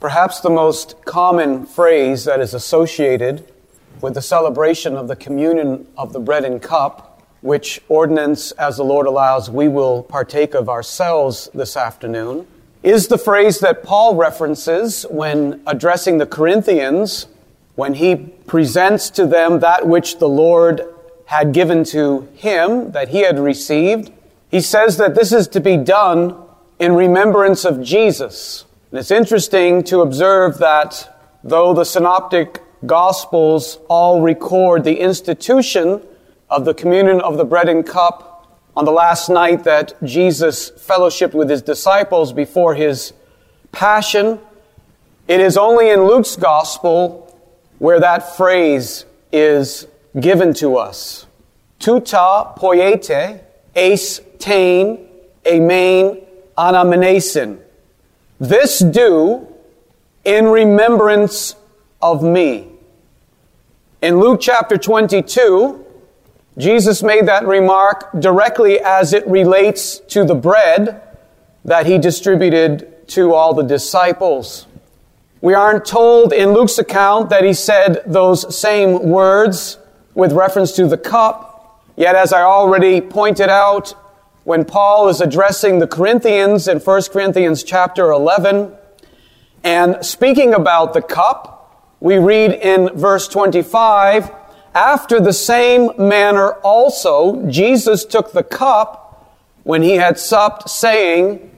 Perhaps the most common phrase that is associated with the celebration of the communion of the bread and cup, which ordinance, as the Lord allows, we will partake of ourselves this afternoon, is the phrase that Paul references when addressing the Corinthians, when he presents to them that which the Lord had given to him, that he had received. He says that this is to be done in remembrance of Jesus. And it's interesting to observe that though the synoptic gospels all record the institution of the communion of the bread and cup on the last night that Jesus fellowshiped with his disciples before his passion, it is only in Luke's gospel where that phrase is given to us. Tuta poiete, eis tain, amen, anamenesin. This do in remembrance of me. In Luke chapter 22, Jesus made that remark directly as it relates to the bread that he distributed to all the disciples. We aren't told in Luke's account that he said those same words with reference to the cup. Yet, as I already pointed out, when Paul is addressing the Corinthians in 1 Corinthians chapter 11 and speaking about the cup, we read in verse 25, after the same manner also Jesus took the cup when he had supped, saying,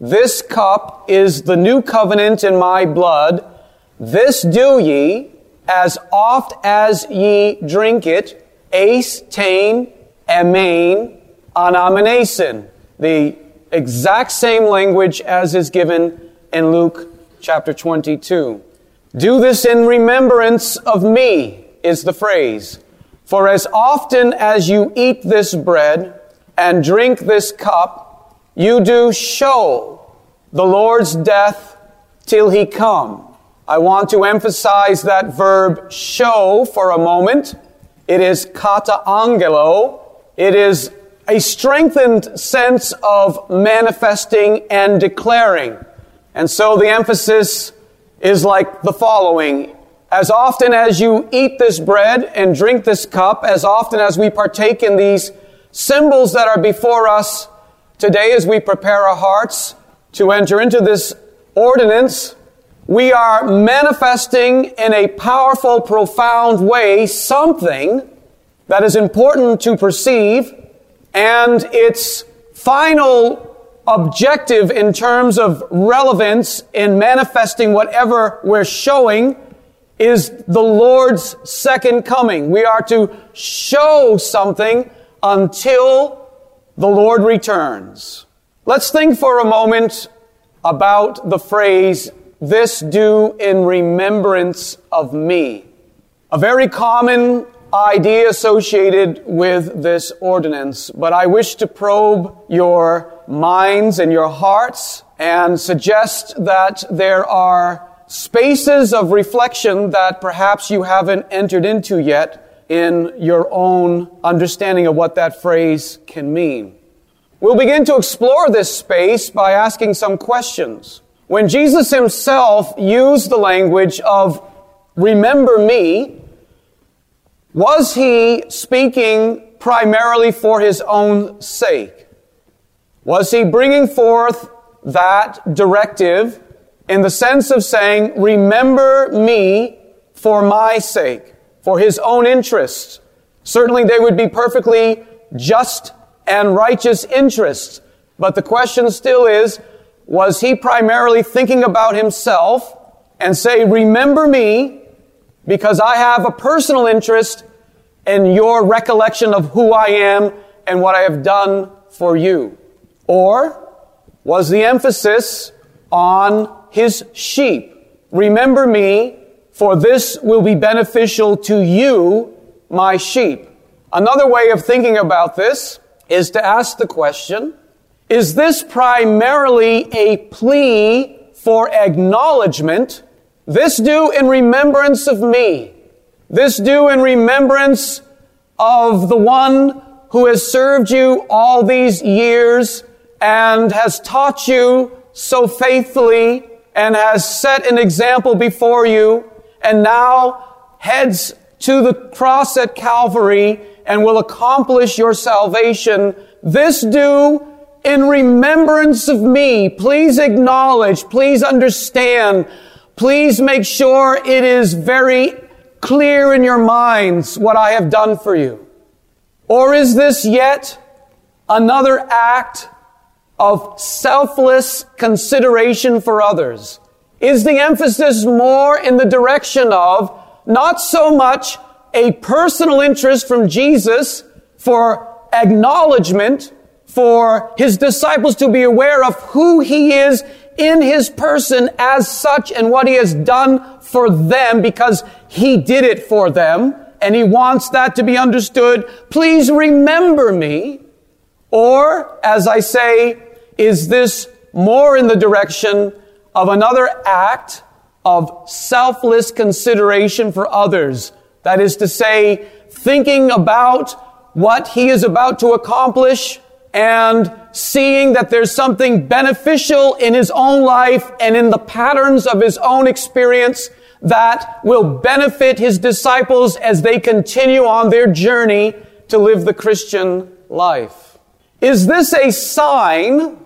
This cup is the new covenant in my blood. This do ye as oft as ye drink it, eis tain, amen, anamenesin, the exact same language as is given in Luke chapter 22. Do this in remembrance of me, is the phrase. For as often as you eat this bread and drink this cup, you do show the Lord's death till he come. I want to emphasize that verb show for a moment. It is kata angelo. It is a strengthened sense of manifesting and declaring. And so the emphasis is like the following. As often as you eat this bread and drink this cup, as often as we partake in these symbols that are before us today as we prepare our hearts to enter into this ordinance, we are manifesting in a powerful, profound way something that is important to perceive and its final objective in terms of relevance in manifesting whatever we're showing is the Lord's second coming. We are to show something until the Lord returns. Let's think for a moment about the phrase, this do in remembrance of me. A very common idea associated with this ordinance, but I wish to probe your minds and your hearts and suggest that there are spaces of reflection that perhaps you haven't entered into yet in your own understanding of what that phrase can mean. We'll begin to explore this space by asking some questions. When Jesus himself used the language of remember me, was he speaking primarily for his own sake? Was he bringing forth that directive in the sense of saying, remember me for my sake, for his own interests? Certainly they would be perfectly just and righteous interests. But the question still is, was he primarily thinking about himself and say, remember me because I have a personal interest in your recollection of who I am and what I have done for you? Or was the emphasis on his sheep? Remember me, for this will be beneficial to you, my sheep. Another way of thinking about this is to ask the question, is this primarily a plea for acknowledgement this do in remembrance of me. This do in remembrance of the one who has served you all these years and has taught you so faithfully and has set an example before you and now heads to the cross at Calvary and will accomplish your salvation. This do in remembrance of me. Please acknowledge, please understand, please make sure it is very clear in your minds what I have done for you. Or is this yet another act of selfless consideration for others? Is the emphasis more in the direction of not so much a personal interest from Jesus for acknowledgement, for his disciples to be aware of who he is in his person as such and what he has done for them because he did it for them and he wants that to be understood. Please remember me. Or, as I say, is this more in the direction of another act of selfless consideration for others? That is to say, thinking about what he is about to accomplish and seeing that there's something beneficial in his own life and in the patterns of his own experience that will benefit his disciples as they continue on their journey to live the Christian life. Is this a sign,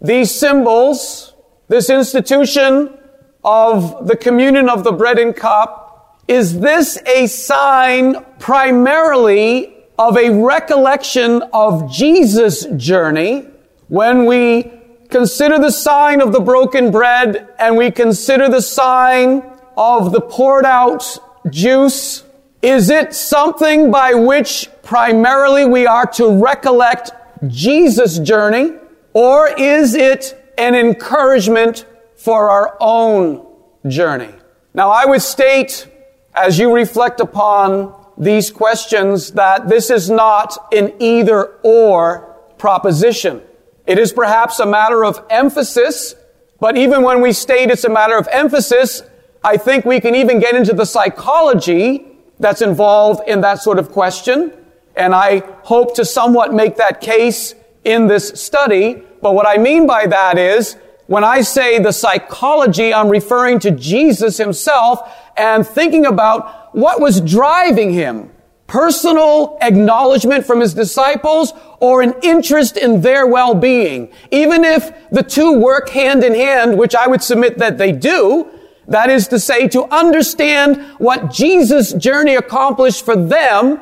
these symbols, this institution of the communion of the bread and cup, is this a sign primarily of a recollection of Jesus' journey when we consider the sign of the broken bread and we consider the sign of the poured out juice? Is it something by which primarily we are to recollect Jesus' journey? Or is it an encouragement for our own journey? Now I would state, as you reflect upon these questions, that this is not an either or proposition. It is perhaps a matter of emphasis, but even when we state it's a matter of emphasis, I think we can even get into the psychology that's involved in that sort of question. And I hope to somewhat make that case in this study. But what I mean by that is, when I say the psychology, I'm referring to Jesus himself and thinking about what was driving him. Personal acknowledgement from his disciples or an interest in their well-being. Even if the two work hand in hand, which I would submit that they do, that is to say, to understand what Jesus' journey accomplished for them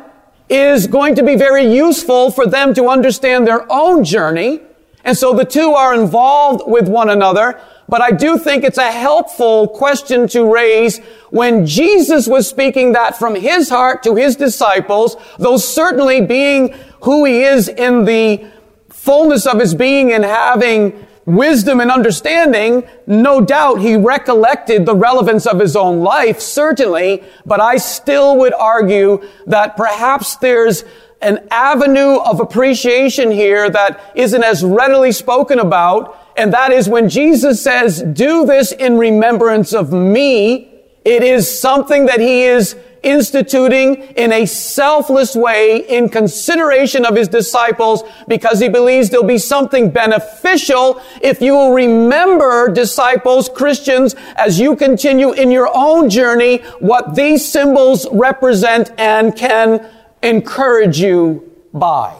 is going to be very useful for them to understand their own journey. And so the two are involved with one another. But I do think it's a helpful question to raise when Jesus was speaking that from his heart to his disciples, though certainly being who he is in the fullness of his being and having wisdom and understanding, no doubt he recollected the relevance of his own life, certainly, but I still would argue that perhaps there's an avenue of appreciation here that isn't as readily spoken about, and that is when Jesus says, do this in remembrance of me, it is something that he is instituting in a selfless way in consideration of his disciples because he believes there'll be something beneficial if you will remember disciples, Christians, as you continue in your own journey, what these symbols represent and can encourage you by.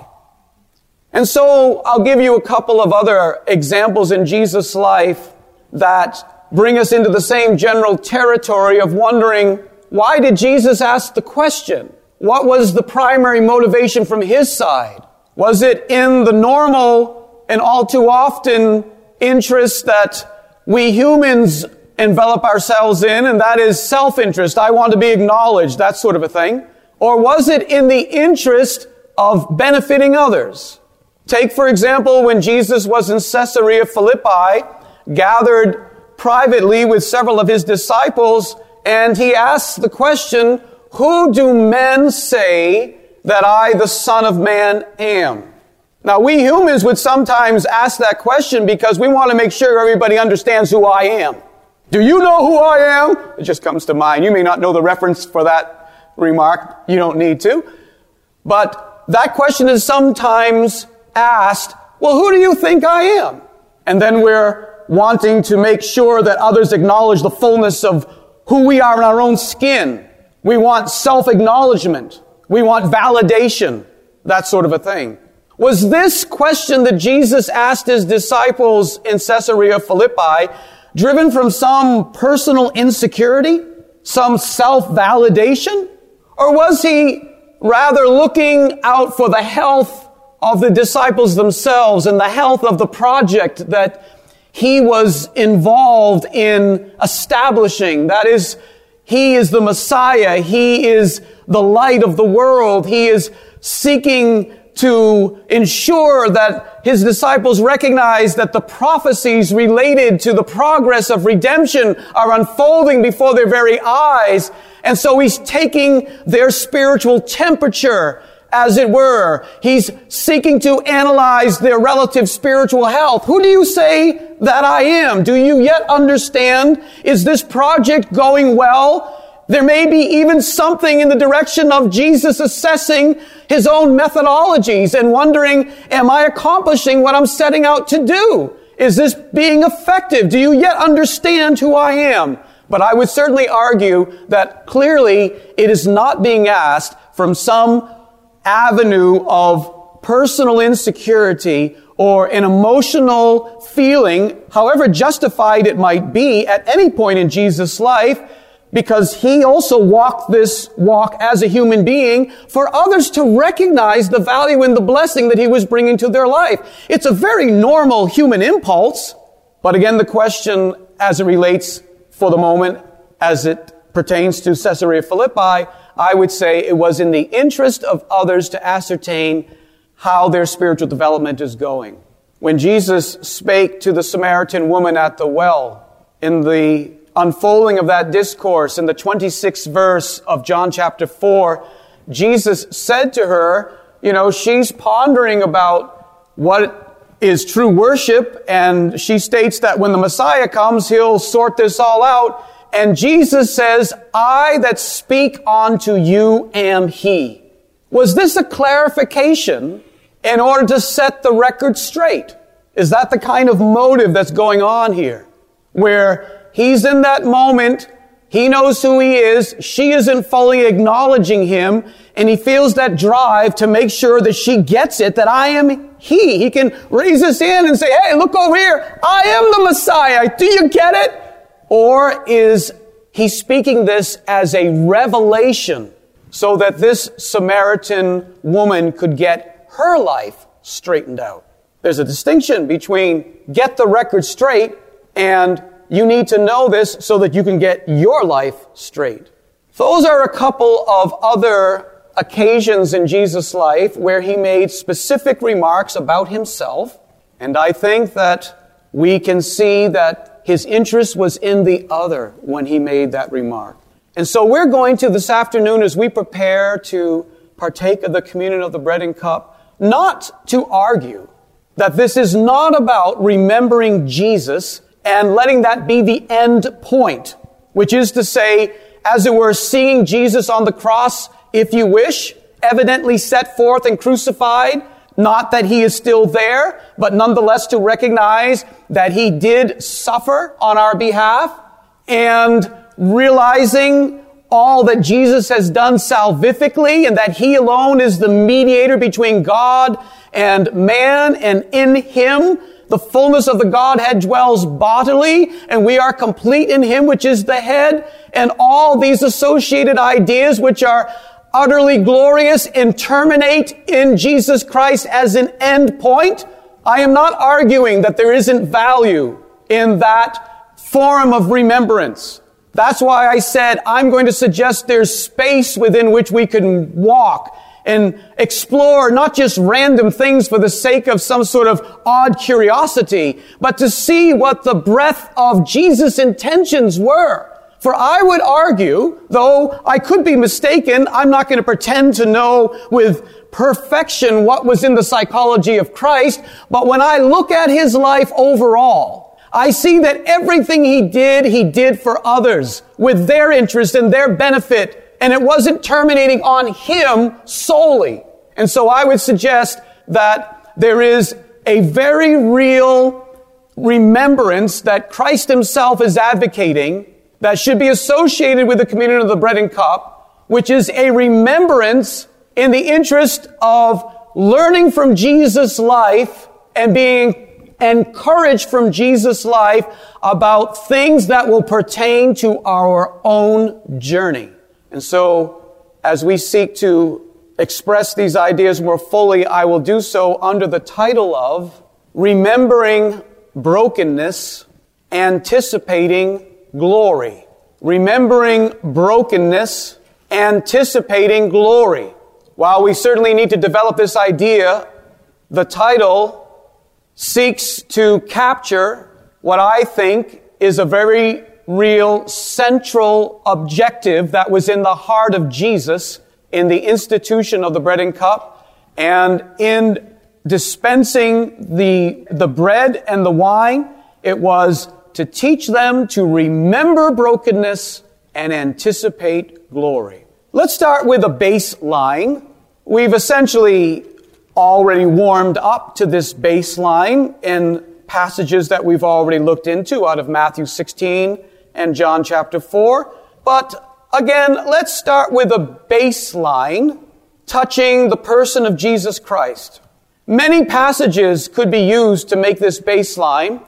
And so I'll give you a couple of other examples in Jesus' life that bring us into the same general territory of wondering why did Jesus ask the question? What was the primary motivation from his side? Was it in the normal and all too often interest that we humans envelop ourselves in, and that is self-interest. I want to be acknowledged, that sort of a thing. Or was it in the interest of benefiting others? Take, for example, when Jesus was in Caesarea Philippi, gathered privately with several of his disciples, and he asks the question, who do men say that I, the Son of Man, am? Now, we humans would sometimes ask that question because we want to make sure everybody understands who I am. Do you know who I am? It just comes to mind. You may not know the reference for that remark. You don't need to. But that question is sometimes asked, well, who do you think I am? And then we're wanting to make sure that others acknowledge the fullness of who we are in our own skin. We want self-acknowledgement. We want validation. That sort of a thing. Was this question that Jesus asked his disciples in Caesarea Philippi driven from some personal insecurity? Some self-validation? Or was he rather looking out for the health of the disciples themselves and the health of the project that he was involved in establishing. That is, he is the Messiah. He is the light of the world. He is seeking to ensure that his disciples recognize that the prophecies related to the progress of redemption are unfolding before their very eyes. And so he's taking their spiritual temperature as it were. He's seeking to analyze their relative spiritual health. Who do you say that I am? Do you yet understand? Is this project going well? There may be even something in the direction of Jesus assessing his own methodologies and wondering, am I accomplishing what I'm setting out to do? Is this being effective? Do you yet understand who I am? But I would certainly argue that clearly it is not being asked from some avenue of personal insecurity or an emotional feeling, however justified it might be at any point in Jesus' life, because he also walked this walk as a human being for others to recognize the value and the blessing that he was bringing to their life. It's a very normal human impulse. But again, the question as it relates for the moment, as it pertains to Caesarea Philippi, I would say it was in the interest of others to ascertain how their spiritual development is going. When Jesus spake to the Samaritan woman at the well, in the unfolding of that discourse in the 26th verse of John chapter 4, Jesus said to her, you know, she's pondering about what is true worship, and she states that when the Messiah comes, he'll sort this all out. And Jesus says, I that speak unto you am he. Was this a clarification in order to set the record straight? Is that the kind of motive that's going on here? Where he's in that moment, he knows who he is, she isn't fully acknowledging him, and he feels that drive to make sure that she gets it, that I am he. He can raise his hand and say, hey, look over here, I am the Messiah. Do you get it? Or is he speaking this as a revelation so that this Samaritan woman could get her life straightened out? There's a distinction between get the record straight and you need to know this so that you can get your life straight. Those are a couple of other occasions in Jesus' life where he made specific remarks about himself. And I think that we can see that his interest was in the other when he made that remark. And so we're going to this afternoon as we prepare to partake of the communion of the bread and cup, not to argue that this is not about remembering Jesus and letting that be the end point, which is to say, as it were, seeing Jesus on the cross, if you wish, evidently set forth and crucified, not that he is still there, but nonetheless to recognize that he did suffer on our behalf and realizing all that Jesus has done salvifically and that he alone is the mediator between God and man and in him the fullness of the Godhead dwells bodily and we are complete in him which is the head and all these associated ideas which are utterly glorious and terminate in Jesus Christ as an end point. I am not arguing that there isn't value in that form of remembrance. That's why I said I'm going to suggest there's space within which we can walk and explore not just random things for the sake of some sort of odd curiosity, but to see what the breadth of Jesus' intentions were. For I would argue, though I could be mistaken, I'm not going to pretend to know with perfection what was in the psychology of Christ, but when I look at his life overall, I see that everything he did, he did for others with their interest and their benefit, and it wasn't terminating on him solely. And so I would suggest that there is a very real remembrance that Christ himself is advocating that should be associated with the communion of the bread and cup, which is a remembrance in the interest of learning from Jesus' life and being encouraged from Jesus' life about things that will pertain to our own journey. And so, as we seek to express these ideas more fully, I will do so under the title of Remembering Brokenness, Anticipating Glory. Remembering brokenness, anticipating glory. While we certainly need to develop this idea, the title seeks to capture what I think is a very real central objective that was in the heart of Jesus in the institution of the bread and cup and in dispensing the, the bread and the wine. It was to teach them to remember brokenness and anticipate glory. Let's start with a baseline. We've essentially already warmed up to this baseline in passages that we've already looked into out of Matthew 16 and John chapter 4. But again, let's start with a baseline touching the person of Jesus Christ. Many passages could be used to make this baseline,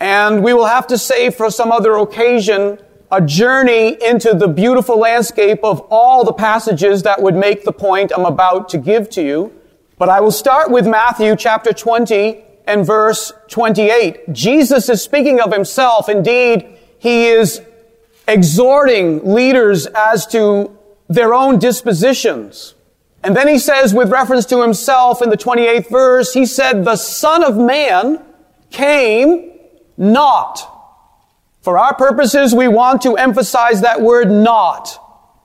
and we will have to save for some other occasion a journey into the beautiful landscape of all the passages that would make the point I'm about to give to you. But I will start with Matthew chapter 20 and verse 28. Jesus is speaking of himself. Indeed, he is exhorting leaders as to their own dispositions. And then he says, with reference to himself in the 28th verse, he said, the Son of Man came not for our purposes, we want to emphasize that word not.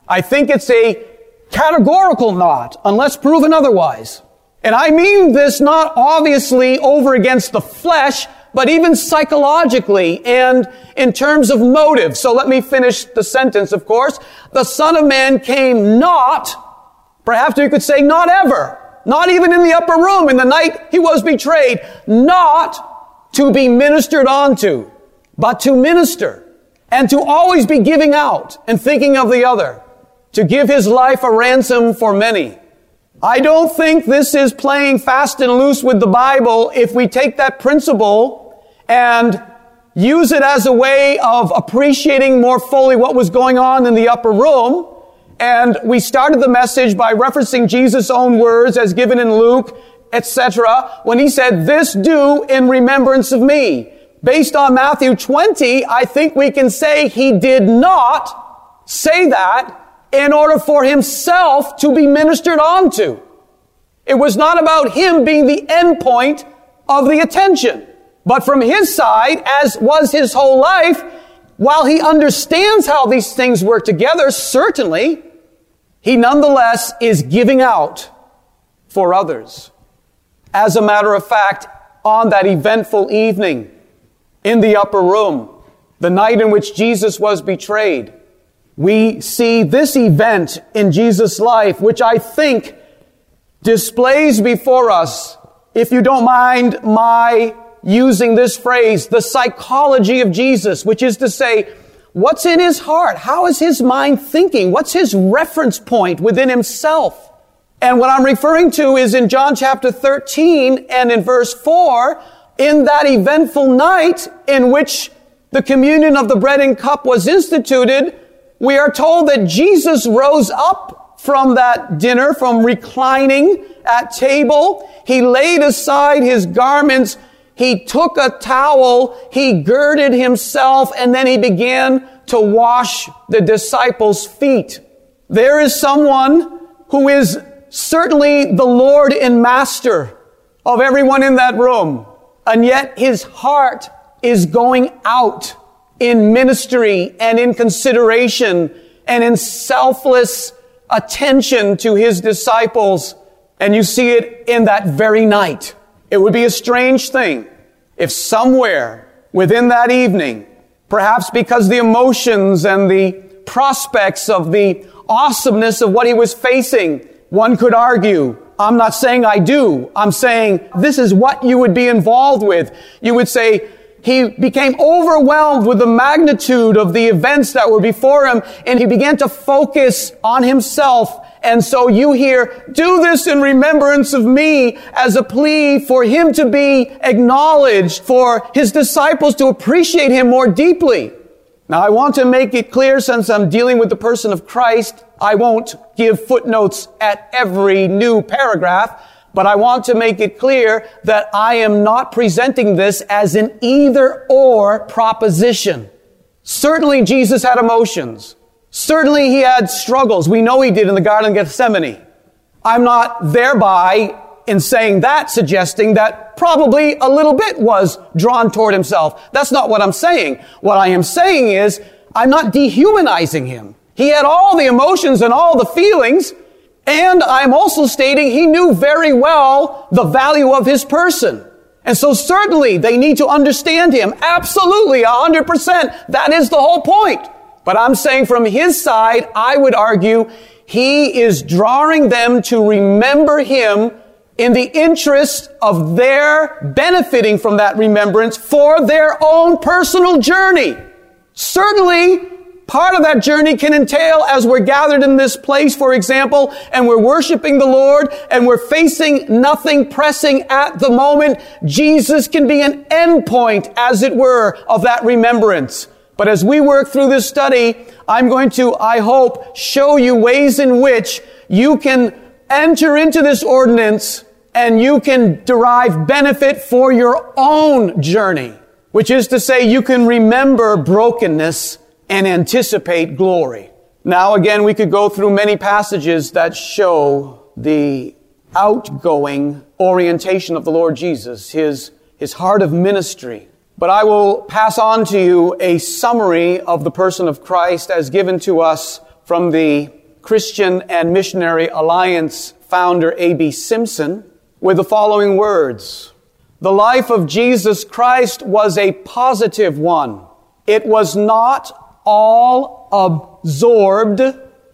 I think it's a categorical not, unless proven otherwise. And I mean this not obviously over against the flesh, but even psychologically and in terms of motive. So let me finish the sentence, of course. The Son of Man came not, perhaps you could say not ever, not even in the upper room in the night he was betrayed, not to be ministered onto but to minister and to always be giving out and thinking of the other, to give his life a ransom for many. I don't think this is playing fast and loose with the Bible if we take that principle and use it as a way of appreciating more fully what was going on in the upper room. And we started the message by referencing Jesus' own words as given in Luke, etc., when he said, this do in remembrance of me. Based on Matthew 20, I think we can say he did not say that in order for himself to be ministered onto. It was not about him being the end point of the attention. But from his side, as was his whole life, while he understands how these things work together, certainly, he nonetheless is giving out for others. As a matter of fact, on that eventful evening, in the upper room, the night in which Jesus was betrayed. We see this event in Jesus' life, which I think displays before us, if you don't mind my using this phrase, the psychology of Jesus, which is to say, what's in his heart? How is his mind thinking? What's his reference point within himself? And what I'm referring to is in John chapter 13 and in verse 4, in that eventful night in which the communion of the bread and cup was instituted, we are told that Jesus rose up from that dinner, from reclining at table. He laid aside his garments. He took a towel. He girded himself and then he began to wash the disciples' feet. There is someone who is certainly the Lord and Master of everyone in that room. And yet his heart is going out in ministry and in consideration and in selfless attention to his disciples. And you see it in that very night. It would be a strange thing if somewhere within that evening, perhaps because the emotions and the prospects of the awesomeness of what he was facing, one could argue I'm not saying I do. I'm saying this is what you would be involved with. You would say, he became overwhelmed with the magnitude of the events that were before him and he began to focus on himself. And so you hear, do this in remembrance of me as a plea for him to be acknowledged, for his disciples to appreciate him more deeply. Now I want to make it clear since I'm dealing with the person of Christ, I won't give footnotes at every new paragraph. But I want to make it clear that I am not presenting this as an either or proposition. Certainly Jesus had emotions. Certainly he had struggles. We know he did in the Garden of Gethsemane. I'm not thereby in saying that suggesting that probably a little bit was drawn toward himself. That's not what I'm saying. What I am saying is I'm not dehumanizing him. He had all the emotions and all the feelings, and I'm also stating he knew very well the value of his person. And so certainly they need to understand him. Absolutely, 100%. That is the whole point. But I'm saying from his side, I would argue he is drawing them to remember him in the interest of their benefiting from that remembrance for their own personal journey. Certainly, Part of that journey can entail as we're gathered in this place, for example, and we're worshiping the Lord and we're facing nothing pressing at the moment. Jesus can be an endpoint, as it were, of that remembrance. But as we work through this study, I'm going to, I hope, show you ways in which you can enter into this ordinance and you can derive benefit for your own journey, which is to say you can remember brokenness and anticipate glory. Now again, we could go through many passages that show the outgoing orientation of the Lord Jesus, his, his heart of ministry. But I will pass on to you a summary of the person of Christ as given to us from the Christian and Missionary Alliance founder A.B. Simpson with the following words. The life of Jesus Christ was a positive one. It was not all absorbed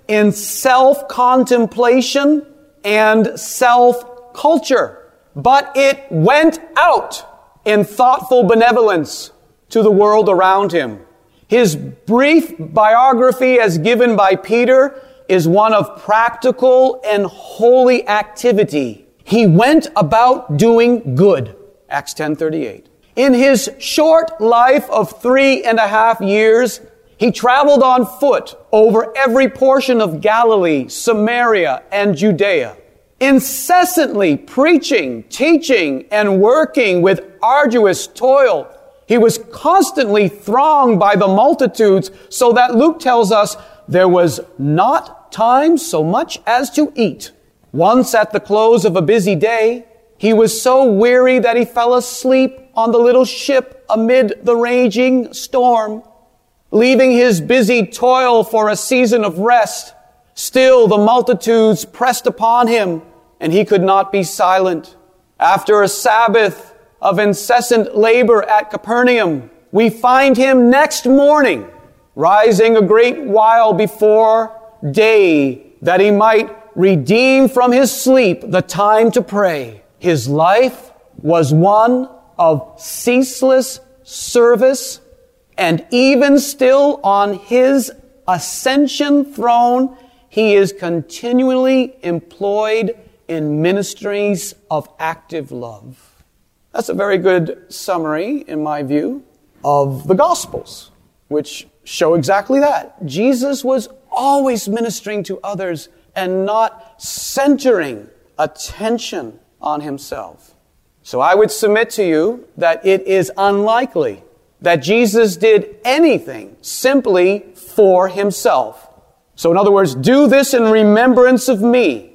in self-contemplation and self-culture. But it went out in thoughtful benevolence to the world around him. His brief biography as given by Peter is one of practical and holy activity. He went about doing good. Acts 1038. In his short life of three and a half years, he traveled on foot over every portion of Galilee, Samaria, and Judea, incessantly preaching, teaching, and working with arduous toil. He was constantly thronged by the multitudes so that Luke tells us there was not time so much as to eat. Once at the close of a busy day, he was so weary that he fell asleep on the little ship amid the raging storm. Leaving his busy toil for a season of rest, still the multitudes pressed upon him, and he could not be silent. After a Sabbath of incessant labor at Capernaum, we find him next morning, rising a great while before day, that he might redeem from his sleep the time to pray. His life was one of ceaseless service and even still on his ascension throne, he is continually employed in ministries of active love. That's a very good summary, in my view, of the Gospels, which show exactly that. Jesus was always ministering to others and not centering attention on himself. So I would submit to you that it is unlikely that Jesus did anything simply for himself. So in other words, do this in remembrance of me.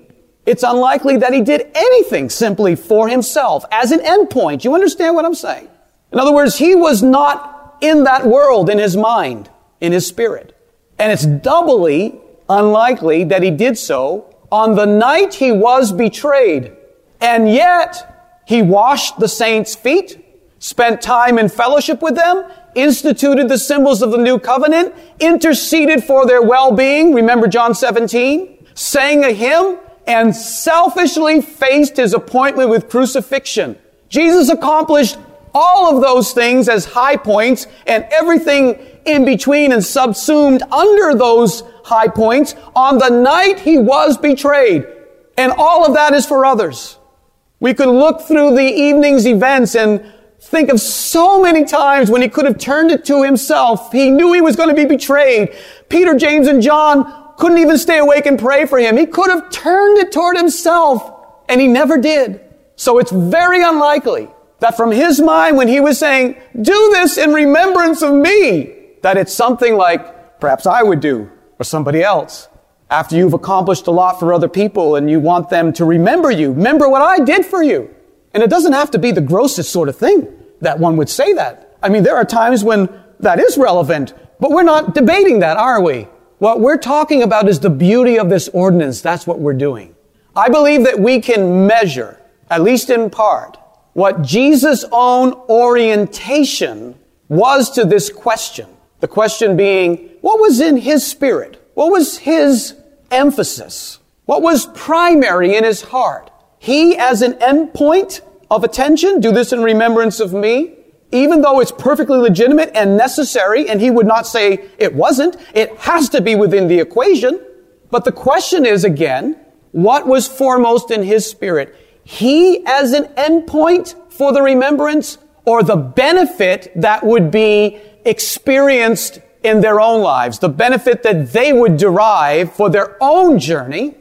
It's unlikely that he did anything simply for himself as an endpoint. You understand what I'm saying? In other words, he was not in that world in his mind, in his spirit. And it's doubly unlikely that he did so on the night he was betrayed. And yet, he washed the saints' feet spent time in fellowship with them, instituted the symbols of the new covenant, interceded for their well-being, remember John 17, sang a hymn, and selfishly faced his appointment with crucifixion. Jesus accomplished all of those things as high points and everything in between and subsumed under those high points on the night he was betrayed. And all of that is for others. We could look through the evening's events and think of so many times when he could have turned it to himself. He knew he was going to be betrayed. Peter, James, and John couldn't even stay awake and pray for him. He could have turned it toward himself, and he never did. So it's very unlikely that from his mind, when he was saying, do this in remembrance of me, that it's something like, perhaps I would do, or somebody else. After you've accomplished a lot for other people and you want them to remember you, remember what I did for you. And it doesn't have to be the grossest sort of thing that one would say that. I mean, there are times when that is relevant, but we're not debating that, are we? What we're talking about is the beauty of this ordinance. That's what we're doing. I believe that we can measure, at least in part, what Jesus' own orientation was to this question. The question being, what was in his spirit? What was his emphasis? What was primary in his heart? He as an endpoint of attention, do this in remembrance of me, even though it's perfectly legitimate and necessary, and he would not say it wasn't, it has to be within the equation. But the question is again, what was foremost in his spirit? He as an endpoint for the remembrance or the benefit that would be experienced in their own lives, the benefit that they would derive for their own journey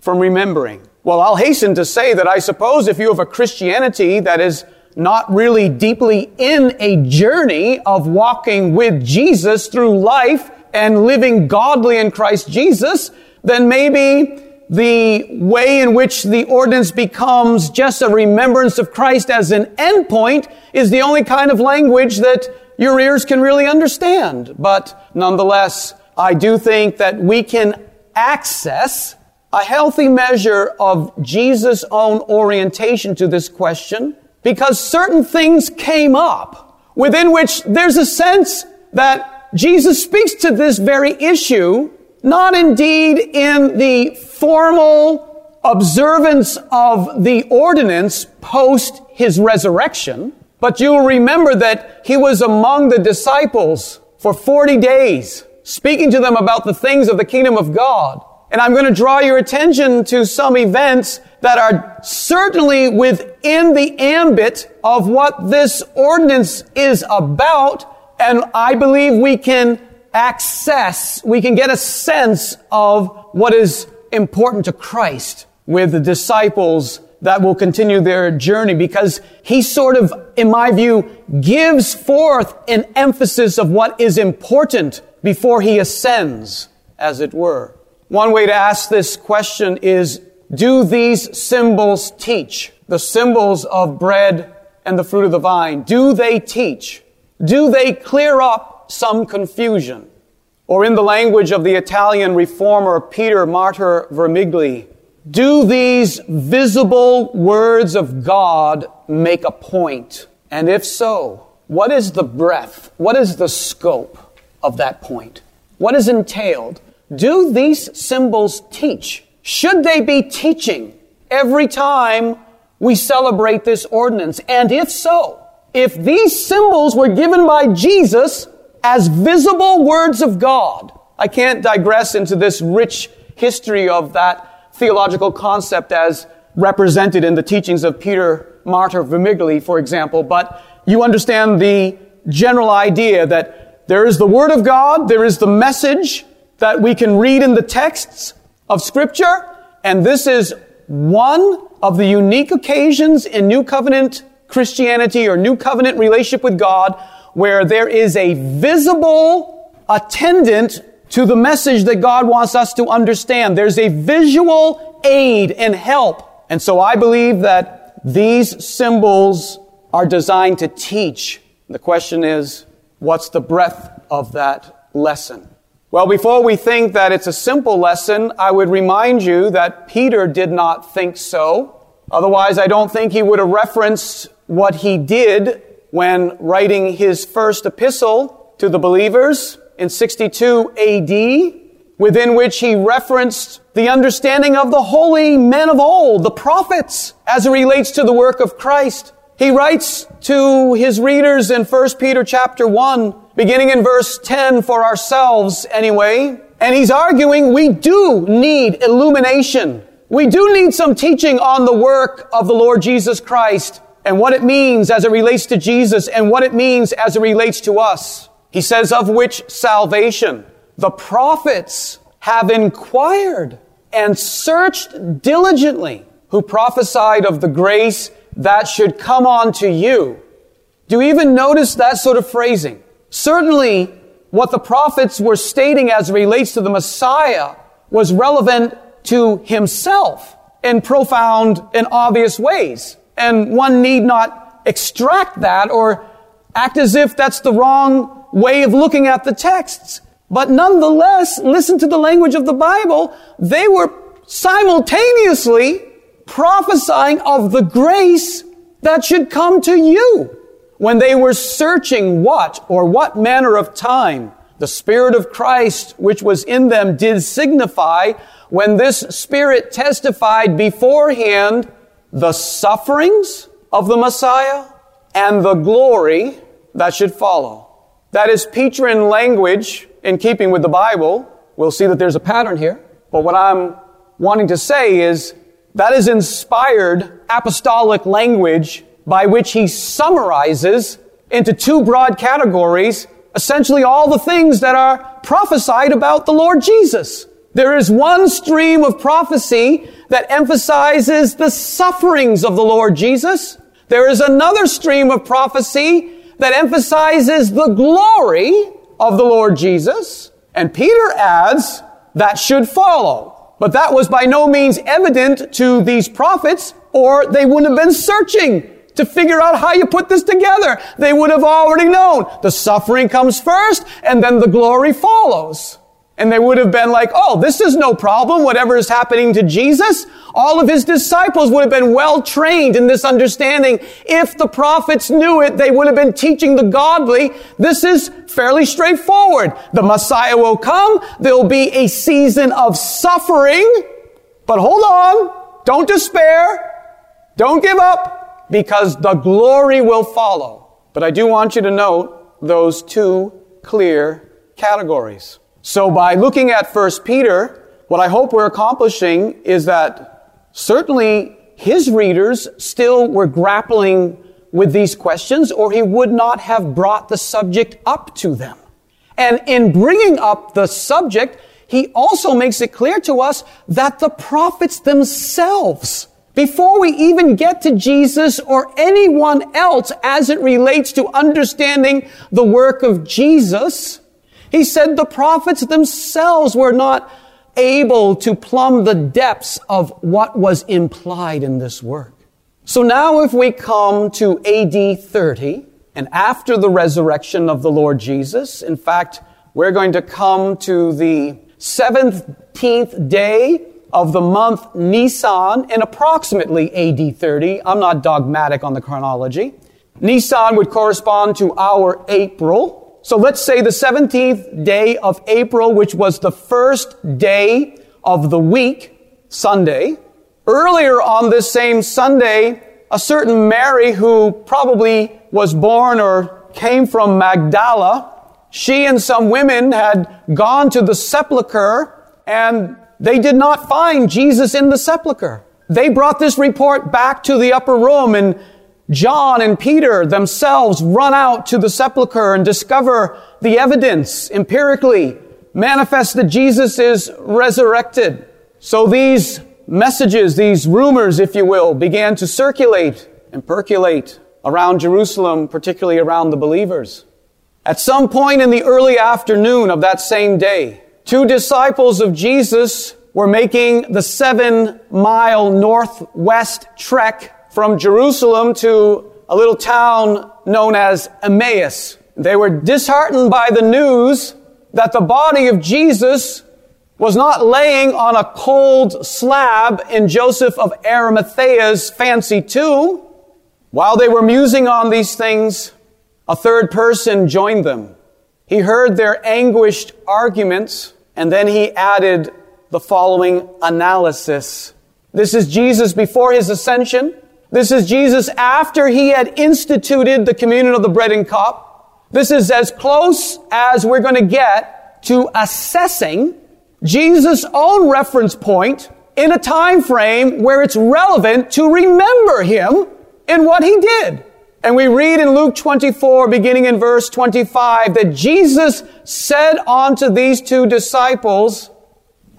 from remembering. Well, I'll hasten to say that I suppose if you have a Christianity that is not really deeply in a journey of walking with Jesus through life and living godly in Christ Jesus, then maybe the way in which the ordinance becomes just a remembrance of Christ as an endpoint is the only kind of language that your ears can really understand. But nonetheless, I do think that we can access a healthy measure of Jesus' own orientation to this question because certain things came up within which there's a sense that Jesus speaks to this very issue, not indeed in the formal observance of the ordinance post his resurrection, but you'll remember that he was among the disciples for 40 days, speaking to them about the things of the kingdom of God. And I'm going to draw your attention to some events that are certainly within the ambit of what this ordinance is about. And I believe we can access, we can get a sense of what is important to Christ with the disciples that will continue their journey because he sort of, in my view, gives forth an emphasis of what is important before he ascends, as it were. One way to ask this question is, do these symbols teach? The symbols of bread and the fruit of the vine, do they teach? Do they clear up some confusion? Or in the language of the Italian reformer Peter Martyr Vermigli, do these visible words of God make a point? And if so, what is the breadth? What is the scope of that point? What is entailed? Do these symbols teach? Should they be teaching every time we celebrate this ordinance? And if so, if these symbols were given by Jesus as visible words of God, I can't digress into this rich history of that theological concept as represented in the teachings of Peter Martyr Vermigli, for example, but you understand the general idea that there is the Word of God, there is the message, that we can read in the texts of scripture. And this is one of the unique occasions in New Covenant Christianity or New Covenant relationship with God where there is a visible attendant to the message that God wants us to understand. There's a visual aid and help. And so I believe that these symbols are designed to teach. The question is, what's the breadth of that lesson? Well, before we think that it's a simple lesson, I would remind you that Peter did not think so. Otherwise, I don't think he would have referenced what he did when writing his first epistle to the believers in 62 AD, within which he referenced the understanding of the holy men of old, the prophets, as it relates to the work of Christ. He writes to his readers in 1 Peter chapter 1, beginning in verse 10 for ourselves anyway. And he's arguing we do need illumination. We do need some teaching on the work of the Lord Jesus Christ and what it means as it relates to Jesus and what it means as it relates to us. He says, of which salvation the prophets have inquired and searched diligently who prophesied of the grace that should come on to you. Do you even notice that sort of phrasing? Certainly, what the prophets were stating as relates to the Messiah was relevant to himself in profound and obvious ways. And one need not extract that or act as if that's the wrong way of looking at the texts. But nonetheless, listen to the language of the Bible. They were simultaneously prophesying of the grace that should come to you when they were searching what or what manner of time the Spirit of Christ which was in them did signify when this Spirit testified beforehand the sufferings of the Messiah and the glory that should follow. That is Petrine language in keeping with the Bible. We'll see that there's a pattern here. But what I'm wanting to say is that is inspired apostolic language by which he summarizes into two broad categories essentially all the things that are prophesied about the Lord Jesus. There is one stream of prophecy that emphasizes the sufferings of the Lord Jesus. There is another stream of prophecy that emphasizes the glory of the Lord Jesus. And Peter adds that should follow. But that was by no means evident to these prophets or they wouldn't have been searching to figure out how you put this together. They would have already known the suffering comes first and then the glory follows. And they would have been like, oh, this is no problem. Whatever is happening to Jesus, all of his disciples would have been well trained in this understanding. If the prophets knew it, they would have been teaching the godly. This is fairly straightforward. The Messiah will come. There'll be a season of suffering. But hold on. Don't despair. Don't give up because the glory will follow. But I do want you to note those two clear categories. So by looking at 1 Peter, what I hope we're accomplishing is that certainly his readers still were grappling with these questions or he would not have brought the subject up to them. And in bringing up the subject, he also makes it clear to us that the prophets themselves, before we even get to Jesus or anyone else as it relates to understanding the work of Jesus, he said the prophets themselves were not able to plumb the depths of what was implied in this work. So now if we come to AD 30, and after the resurrection of the Lord Jesus, in fact, we're going to come to the 17th day of the month Nisan in approximately AD 30. I'm not dogmatic on the chronology. Nisan would correspond to our April. So let's say the 17th day of April, which was the first day of the week, Sunday. Earlier on this same Sunday, a certain Mary who probably was born or came from Magdala, she and some women had gone to the sepulchre and they did not find Jesus in the sepulchre. They brought this report back to the upper room and John and Peter themselves run out to the sepulchre and discover the evidence empirically manifest that Jesus is resurrected. So these messages, these rumors, if you will, began to circulate and percolate around Jerusalem, particularly around the believers. At some point in the early afternoon of that same day, two disciples of Jesus were making the seven mile northwest trek from Jerusalem to a little town known as Emmaus. They were disheartened by the news that the body of Jesus was not laying on a cold slab in Joseph of Arimathea's fancy tomb. While they were musing on these things, a third person joined them. He heard their anguished arguments, and then he added the following analysis. This is Jesus before his ascension This is Jesus after he had instituted the communion of the bread and cup. This is as close as we're going to get to assessing Jesus' own reference point in a time frame where it's relevant to remember him in what he did. And we read in Luke 24, beginning in verse 25, that Jesus said unto these two disciples,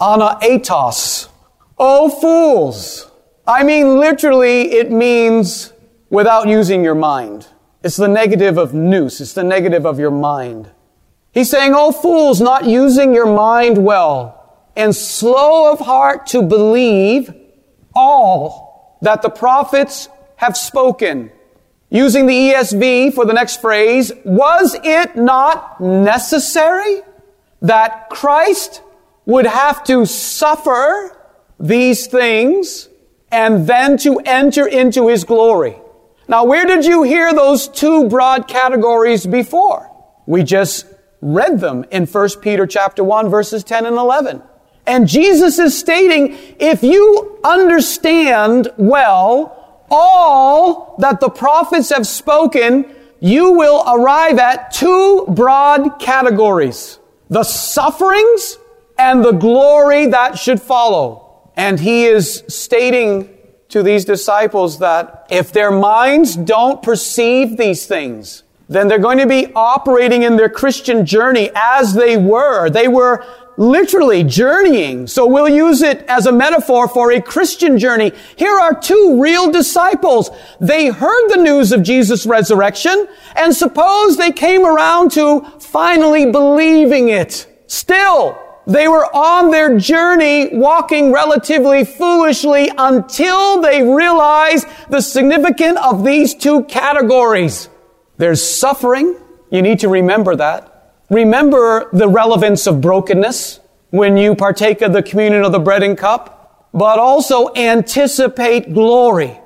Anaetos, O fools. I mean, literally, it means without using your mind. It's the negative of nous. It's the negative of your mind. He's saying, Oh fools, not using your mind well and slow of heart to believe all that the prophets have spoken. Using the ESV for the next phrase, was it not necessary that Christ would have to suffer these things and then to enter into his glory? Now, where did you hear those two broad categories before? We just read them in 1 Peter chapter 1 verses 10 and 11. And Jesus is stating, if you understand well all that the prophets have spoken, you will arrive at two broad categories. The sufferings and the glory that should follow. And he is stating to these disciples that if their minds don't perceive these things, then they're going to be operating in their Christian journey as they were. They were literally journeying. So we'll use it as a metaphor for a Christian journey. Here are two real disciples. They heard the news of Jesus' resurrection and suppose they came around to finally believing it. Still, they were on their journey walking relatively foolishly until they realized the significance of these two categories. There's suffering. You need to remember that. Remember the relevance of brokenness when you partake of the communion of the bread and cup, but also anticipate glory.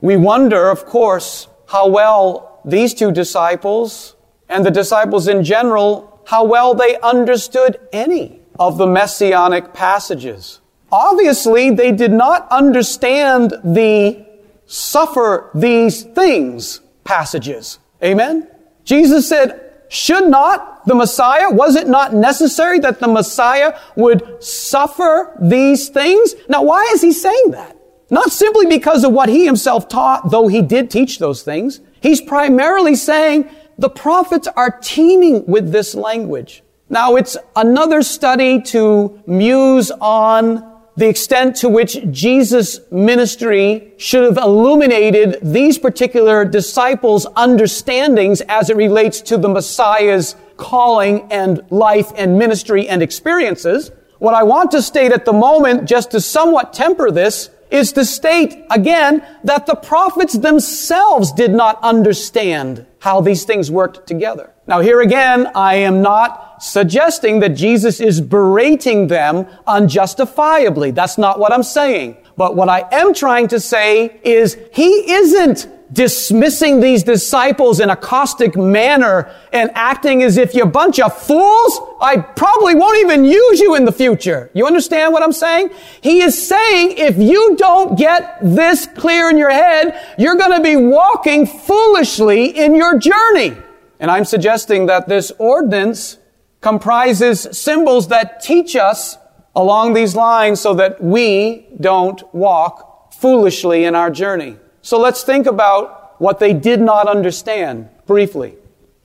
We wonder, of course, how well these two disciples and the disciples in general, how well they understood any of the messianic passages. Obviously, they did not understand the suffer these things passages. Amen? Jesus said, should not the Messiah, was it not necessary that the Messiah would suffer these things? Now, why is he saying that? Not simply because of what he himself taught, though he did teach those things. He's primarily saying the prophets are teeming with this language. Now, it's another study to muse on the extent to which Jesus' ministry should have illuminated these particular disciples' understandings as it relates to the Messiah's calling and life and ministry and experiences. What I want to state at the moment, just to somewhat temper this, is to state again that the prophets themselves did not understand how these things worked together. Now here again, I am not suggesting that Jesus is berating them unjustifiably. That's not what I'm saying. But what I am trying to say is he isn't dismissing these disciples in a caustic manner and acting as if you're a bunch of fools, I probably won't even use you in the future. You understand what I'm saying? He is saying if you don't get this clear in your head, you're going to be walking foolishly in your journey. And I'm suggesting that this ordinance comprises symbols that teach us along these lines so that we don't walk foolishly in our journey. So let's think about what they did not understand briefly.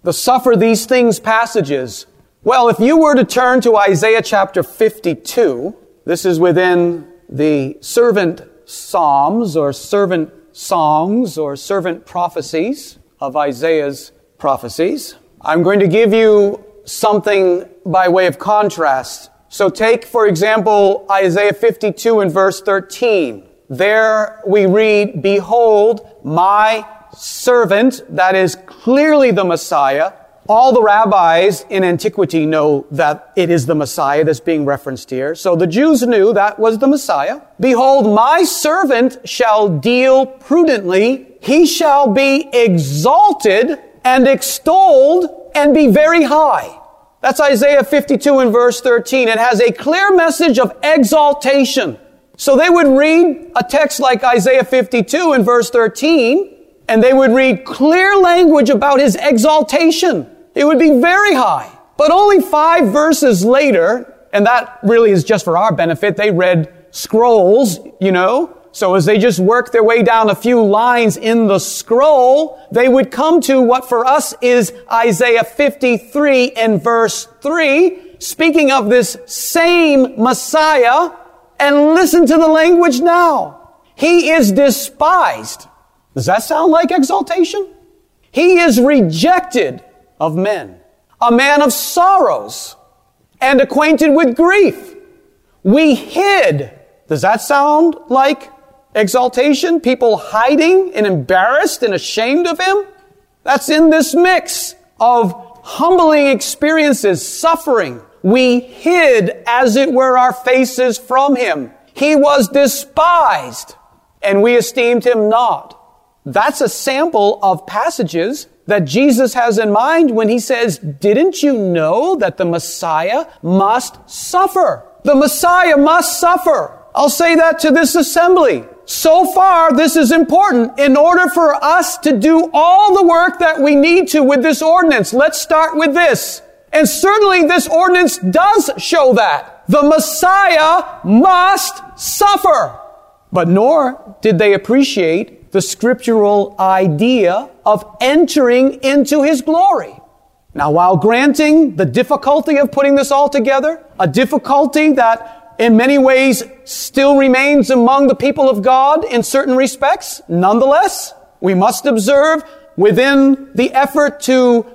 The suffer these things passages. Well, if you were to turn to Isaiah chapter 52, this is within the servant psalms or servant songs or servant prophecies of Isaiah's prophecies. I'm going to give you something by way of contrast. So take, for example, Isaiah 52 and verse 13. There we read, Behold, my servant, that is clearly the Messiah. All the rabbis in antiquity know that it is the Messiah that's being referenced here. So the Jews knew that was the Messiah. Behold, my servant shall deal prudently. He shall be exalted and extolled and be very high. That's Isaiah 52 and verse 13. It has a clear message of exaltation. So they would read a text like Isaiah 52 in verse 13, and they would read clear language about his exaltation. It would be very high. But only five verses later, and that really is just for our benefit, they read scrolls, you know. So as they just worked their way down a few lines in the scroll, they would come to what for us is Isaiah 53 and verse 3, speaking of this same Messiah, and listen to the language now. He is despised. Does that sound like exaltation? He is rejected of men, a man of sorrows and acquainted with grief. We hid. Does that sound like exaltation? People hiding and embarrassed and ashamed of him? That's in this mix of humbling experiences, suffering. We hid, as it were, our faces from him. He was despised, and we esteemed him not. That's a sample of passages that Jesus has in mind when he says, didn't you know that the Messiah must suffer? The Messiah must suffer. I'll say that to this assembly. So far, this is important. In order for us to do all the work that we need to with this ordinance, let's start with this. And certainly this ordinance does show that. The Messiah must suffer. But nor did they appreciate the scriptural idea of entering into his glory. Now, while granting the difficulty of putting this all together, a difficulty that in many ways still remains among the people of God in certain respects, nonetheless, we must observe within the effort to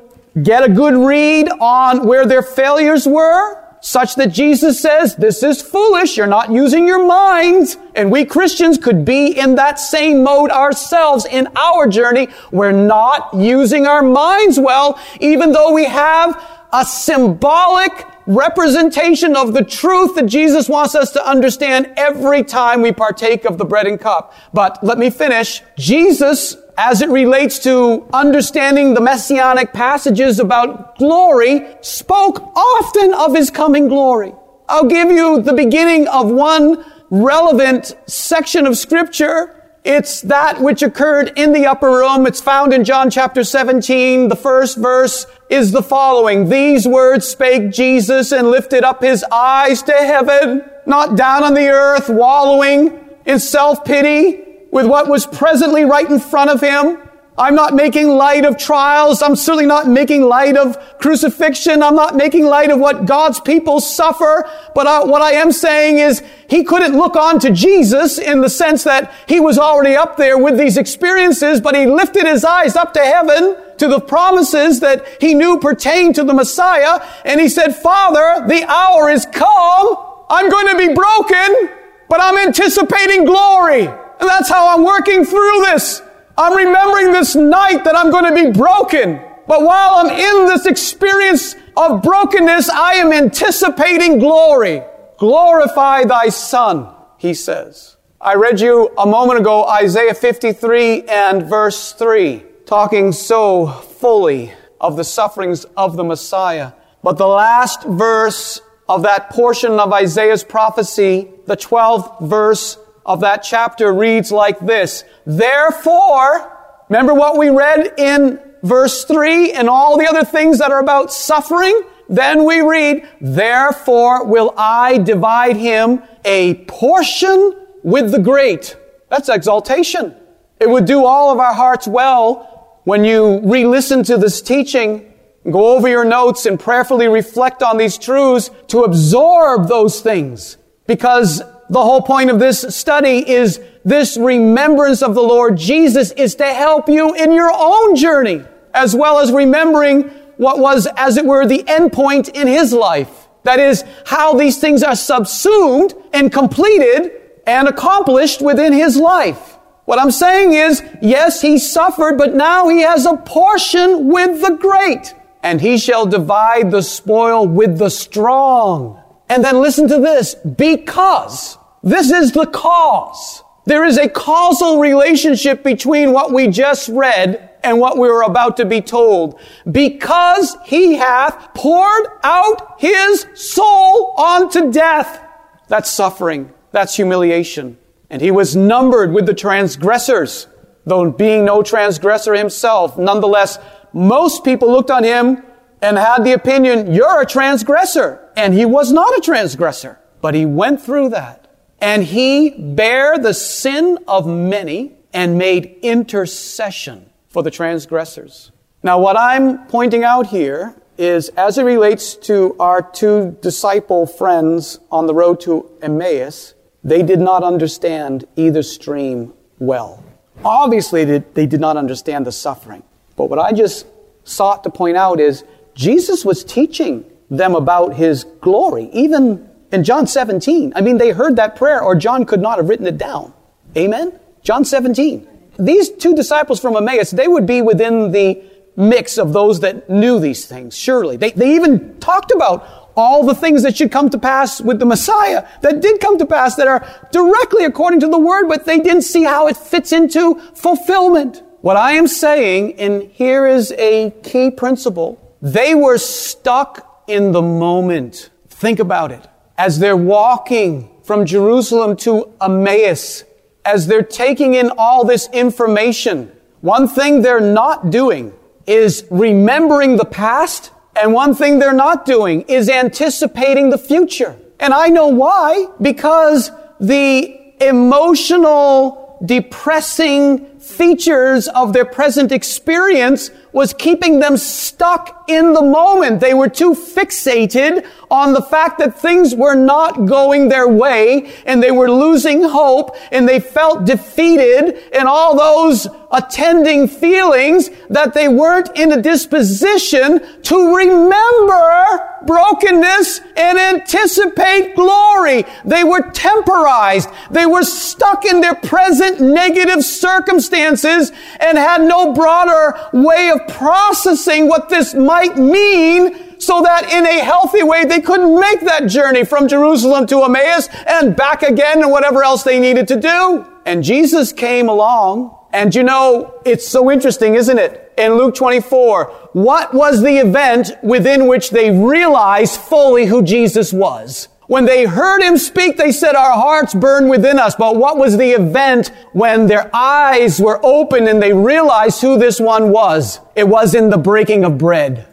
get a good read on where their failures were, such that Jesus says, this is foolish, you're not using your minds. And we Christians could be in that same mode ourselves in our journey. We're not using our minds well, even though we have a symbolic representation of the truth that Jesus wants us to understand every time we partake of the bread and cup. But let me finish. Jesus as it relates to understanding the messianic passages about glory, spoke often of his coming glory. I'll give you the beginning of one relevant section of scripture. It's that which occurred in the upper room. It's found in John chapter 17. The first verse is the following. These words spake Jesus and lifted up his eyes to heaven, not down on the earth, wallowing in self-pity, with what was presently right in front of him. I'm not making light of trials. I'm certainly not making light of crucifixion. I'm not making light of what God's people suffer. But I, what I am saying is he couldn't look on to Jesus in the sense that he was already up there with these experiences, but he lifted his eyes up to heaven to the promises that he knew pertained to the Messiah. And he said, Father, the hour is come. I'm going to be broken, but I'm anticipating glory. And that's how I'm working through this. I'm remembering this night that I'm going to be broken. But while I'm in this experience of brokenness, I am anticipating glory. Glorify thy son, he says. I read you a moment ago Isaiah 53 and verse 3, talking so fully of the sufferings of the Messiah. But the last verse of that portion of Isaiah's prophecy, the 12th verse, of that chapter reads like this. Therefore, remember what we read in verse 3 and all the other things that are about suffering? Then we read, Therefore will I divide him a portion with the great. That's exaltation. It would do all of our hearts well when you re-listen to this teaching, go over your notes and prayerfully reflect on these truths to absorb those things. Because the whole point of this study is this remembrance of the Lord Jesus is to help you in your own journey, as well as remembering what was, as it were, the end point in his life. That is, how these things are subsumed and completed and accomplished within his life. What I'm saying is, yes, he suffered, but now he has a portion with the great. And he shall divide the spoil with the strong. And then listen to this, because this is the cause. There is a causal relationship between what we just read and what we were about to be told. Because he hath poured out his soul unto death. That's suffering. That's humiliation. And he was numbered with the transgressors, though being no transgressor himself. Nonetheless, most people looked on him and had the opinion, you're a transgressor. And he was not a transgressor, but he went through that. And he bare the sin of many and made intercession for the transgressors. Now, what I'm pointing out here is as it relates to our two disciple friends on the road to Emmaus, they did not understand either stream well. Obviously, they did not understand the suffering. But what I just sought to point out is Jesus was teaching them about his glory, even in John 17. I mean, they heard that prayer, or John could not have written it down. Amen? John 17. These two disciples from Emmaus, they would be within the mix of those that knew these things, surely. They, they even talked about all the things that should come to pass with the Messiah that did come to pass that are directly according to the word, but they didn't see how it fits into fulfillment. What I am saying, and here is a key principle, they were stuck in the moment. Think about it. As they're walking from Jerusalem to Emmaus, as they're taking in all this information, one thing they're not doing is remembering the past, and one thing they're not doing is anticipating the future. And I know why, because the emotional, depressing features of their present experience was keeping them stuck in the moment. They were too fixated on the fact that things were not going their way and they were losing hope and they felt defeated and all those attending feelings that they weren't in a disposition to remember brokenness and anticipate glory. They were temporized. They were stuck in their present negative circumstances and had no broader way of processing what this might mean so that in a healthy way they couldn't make that journey from Jerusalem to Emmaus and back again and whatever else they needed to do. And Jesus came along and you know, it's so interesting, isn't it? In Luke 24, what was the event within which they realized fully who Jesus was? When they heard him speak, they said, our hearts burn within us. But what was the event when their eyes were open and they realized who this one was? It was in the breaking of bread.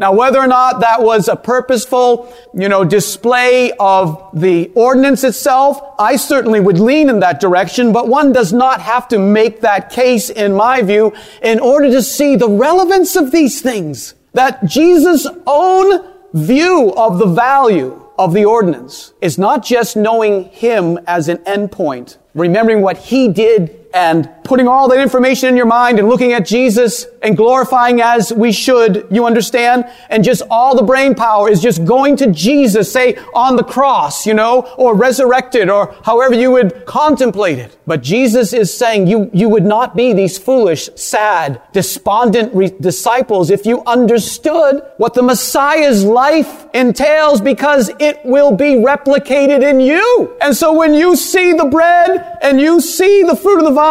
Now, whether or not that was a purposeful, you know, display of the ordinance itself, I certainly would lean in that direction, but one does not have to make that case, in my view, in order to see the relevance of these things. That Jesus' own view of the value of the ordinance is not just knowing Him as an endpoint, remembering what He did and putting all that information in your mind and looking at Jesus and glorifying as we should, you understand? And just all the brain power is just going to Jesus, say on the cross, you know, or resurrected or however you would contemplate it. But Jesus is saying you, you would not be these foolish, sad, despondent re- disciples if you understood what the Messiah's life entails because it will be replicated in you. And so when you see the bread and you see the fruit of the vine,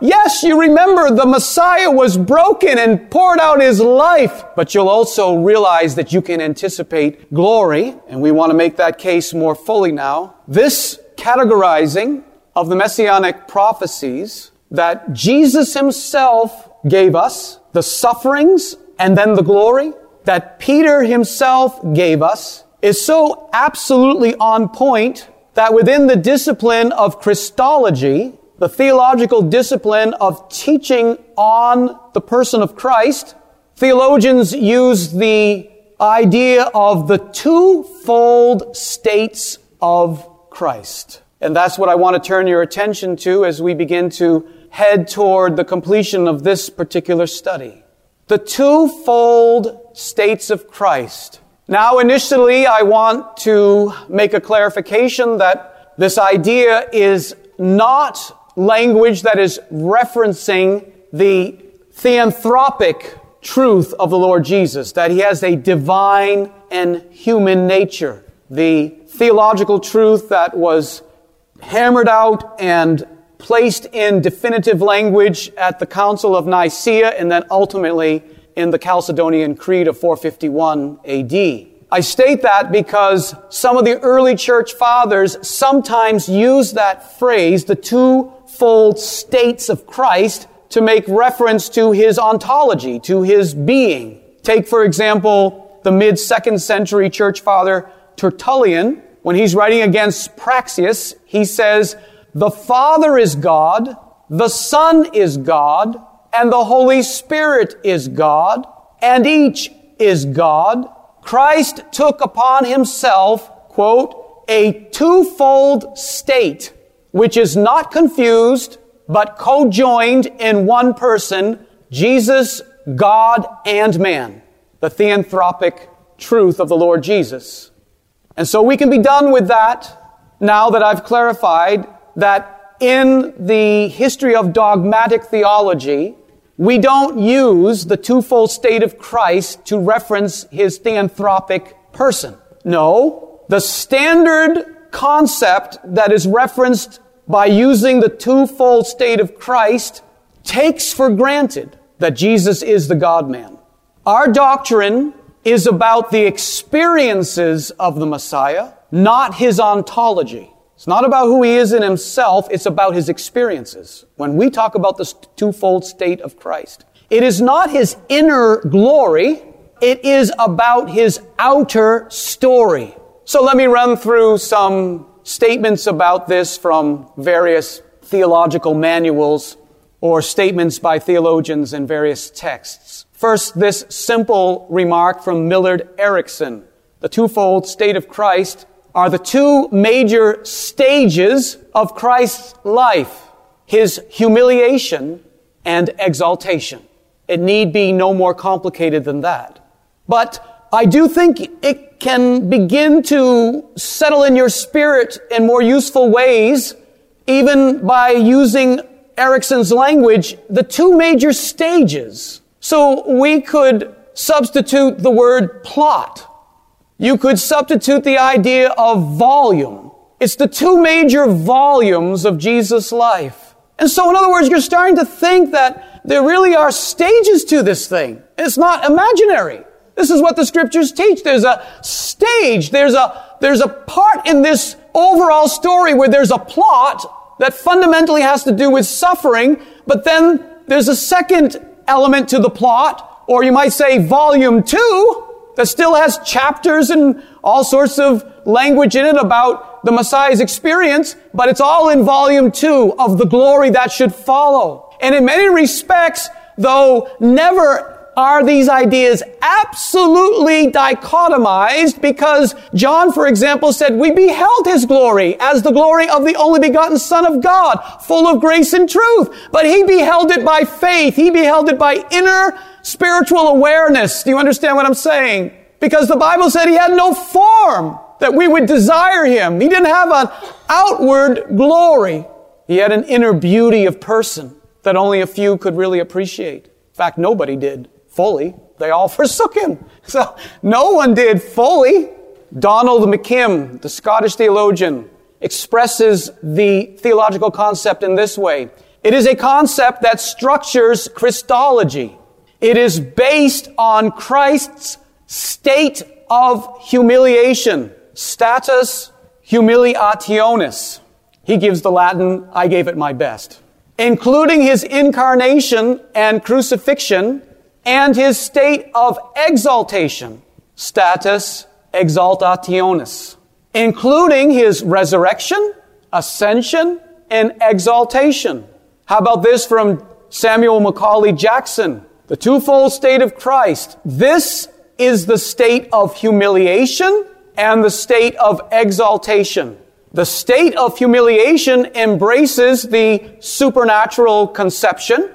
yes, you remember the Messiah was broken and poured out his life, but you'll also realize that you can anticipate glory, and we want to make that case more fully now. This categorizing of the messianic prophecies that Jesus himself gave us, the sufferings and then the glory that Peter himself gave us, is so absolutely on point that within the discipline of Christology, the theological discipline of teaching on the person of Christ, theologians use the idea of the twofold states of Christ. And that's what I want to turn your attention to as we begin to head toward the completion of this particular study. The twofold states of Christ. Now, initially, I want to make a clarification that this idea is not language that is referencing the theanthropic truth of the Lord Jesus, that he has a divine and human nature. The theological truth that was hammered out and placed in definitive language at the Council of Nicaea and then ultimately in the Chalcedonian Creed of 451 AD. I state that because some of the early church fathers sometimes use that phrase, the twofold states of Christ, to make reference to his ontology, to his being. Take, for example, the mid second century church father Tertullian. When he's writing against Praxeas, he says, the Father is God, the Son is God, and the Holy Spirit is God, and each is God. Christ took upon himself, quote, a twofold state, which is not confused, but co-joined in one person, Jesus, God, and man. The theanthropic truth of the Lord Jesus. And so we can be done with that now that I've clarified that in the history of dogmatic theology, we don't use the twofold state of Christ to reference his theanthropic person. No, the standard concept that is referenced by using the twofold state of Christ takes for granted that Jesus is the God-man. Our doctrine is about the experiences of the Messiah, not his ontology. It's not about who he is in himself, it's about his experiences. When we talk about this twofold state of Christ, it is not his inner glory, it is about his outer story. So let me run through some statements about this from various theological manuals or statements by theologians in various texts. First, this simple remark from Millard Erickson. The twofold state of Christ are the two major stages of Christ's life. His humiliation and exaltation. It need be no more complicated than that. But I do think it can begin to settle in your spirit in more useful ways, even by using Erickson's language, the two major stages. So we could substitute the word plot. You could substitute the idea of volume. It's the two major volumes of Jesus' life. And so, in other words, you're starting to think that there really are stages to this thing. It's not imaginary. This is what the scriptures teach. There's a stage. There's a, there's a part in this overall story where there's a plot that fundamentally has to do with suffering, but then there's a second element to the plot, or you might say volume two, that still has chapters and all sorts of language in it about the Messiah's experience, but it's all in volume two of the glory that should follow. And in many respects, though never are these ideas absolutely dichotomized because John, for example, said, we beheld his glory as the glory of the only begotten son of God, full of grace and truth. But he beheld it by faith. He beheld it by inner spiritual awareness. Do you understand what I'm saying? Because the Bible said he had no form that we would desire him. He didn't have an outward glory. He had an inner beauty of person that only a few could really appreciate. In fact, nobody did fully. They all forsook him. So no one did fully. Donald McKim, the Scottish theologian, expresses the theological concept in this way. It is a concept that structures Christology. It is based on Christ's state of humiliation, status humiliationis. He gives the Latin, I gave it my best. Including his incarnation and crucifixion, and his state of exaltation, status exaltationis, including his resurrection, ascension, and exaltation. How about this from Samuel Macaulay Jackson? The twofold state of Christ. This is the state of humiliation and the state of exaltation. The state of humiliation embraces the supernatural conception,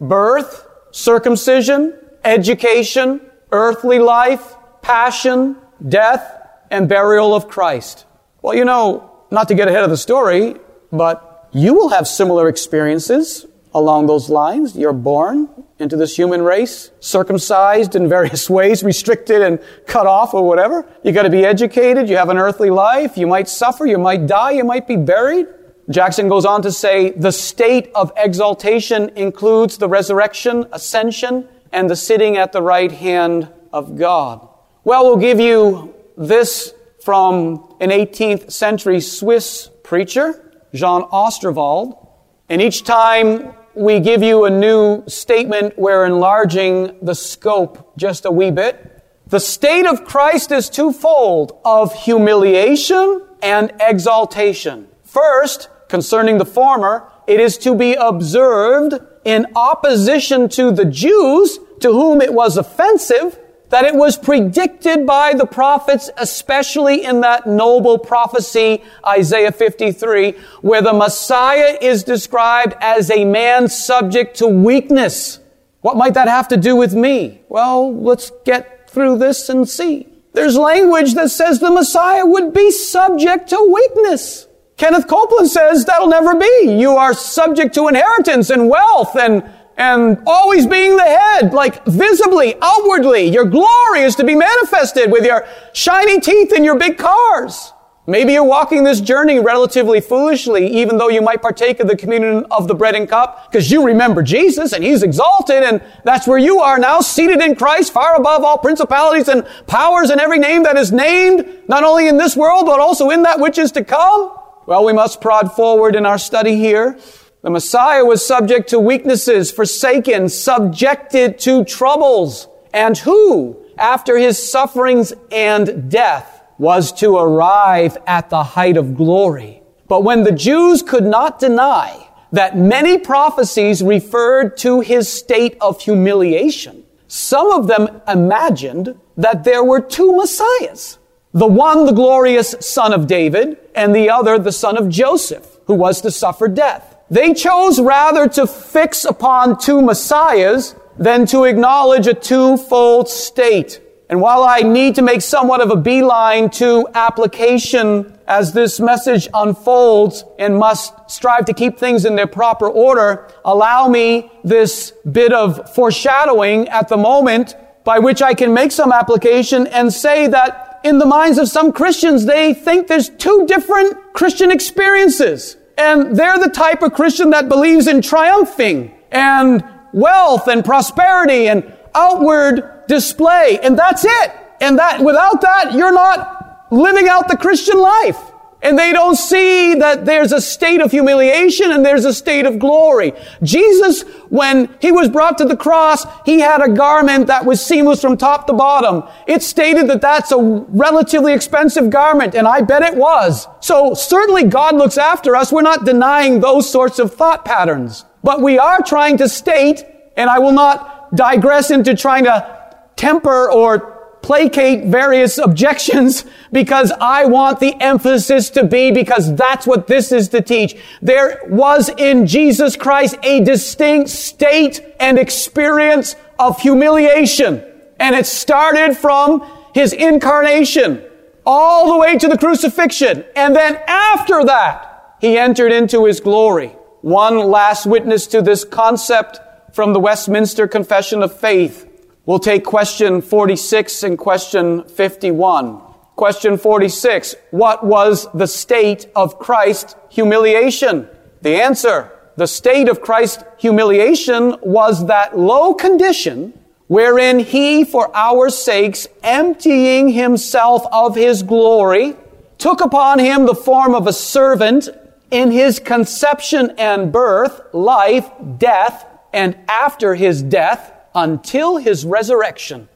birth, circumcision, education, earthly life, passion, death, and burial of Christ. Well, you know, not to get ahead of the story, but you will have similar experiences along those lines. You're born into this human race, circumcised in various ways, restricted and cut off or whatever. You gotta be educated, you have an earthly life, you might suffer, you might die, you might be buried. Jackson goes on to say, the state of exaltation includes the resurrection, ascension, and the sitting at the right hand of God. Well, we'll give you this from an 18th century Swiss preacher, Jean Osterwald. And each time we give you a new statement, we're enlarging the scope just a wee bit. The state of Christ is twofold of humiliation and exaltation. First, concerning the former, it is to be observed in opposition to the Jews to whom it was offensive that it was predicted by the prophets, especially in that noble prophecy, Isaiah 53, where the Messiah is described as a man subject to weakness. What might that have to do with me? Well, let's get through this and see. There's language that says the Messiah would be subject to weakness. Kenneth Copeland says that'll never be. You are subject to inheritance and wealth and and always being the head, like visibly, outwardly. Your glory is to be manifested with your shiny teeth and your big cars. Maybe you're walking this journey relatively foolishly, even though you might partake of the communion of the bread and cup, because you remember Jesus and He's exalted, and that's where you are now, seated in Christ, far above all principalities and powers and every name that is named, not only in this world, but also in that which is to come. Well, we must prod forward in our study here. The Messiah was subject to weaknesses, forsaken, subjected to troubles, and who, after his sufferings and death, was to arrive at the height of glory. But when the Jews could not deny that many prophecies referred to his state of humiliation, some of them imagined that there were two Messiahs. The one, the glorious son of David, and the other, the son of Joseph, who was to suffer death. They chose rather to fix upon two messiahs than to acknowledge a twofold state. And while I need to make somewhat of a beeline to application as this message unfolds and must strive to keep things in their proper order, allow me this bit of foreshadowing at the moment by which I can make some application and say that in the minds of some Christians, they think there's two different Christian experiences. And they're the type of Christian that believes in triumphing and wealth and prosperity and outward display. And that's it. And that, without that, you're not living out the Christian life. And they don't see that there's a state of humiliation and there's a state of glory. Jesus, when he was brought to the cross, he had a garment that was seamless from top to bottom. It stated that that's a relatively expensive garment, and I bet it was. So certainly God looks after us. We're not denying those sorts of thought patterns. But we are trying to state, and I will not digress into trying to temper or placate various objections because I want the emphasis to be because that's what this is to teach. There was in Jesus Christ a distinct state and experience of humiliation. And it started from his incarnation all the way to the crucifixion. And then after that, he entered into his glory. One last witness to this concept from the Westminster Confession of Faith We'll take question 46 and question 51. Question 46. What was the state of Christ's humiliation? The answer. The state of Christ's humiliation was that low condition wherein he, for our sakes, emptying himself of his glory, took upon him the form of a servant in his conception and birth, life, death, and after his death, until his resurrection.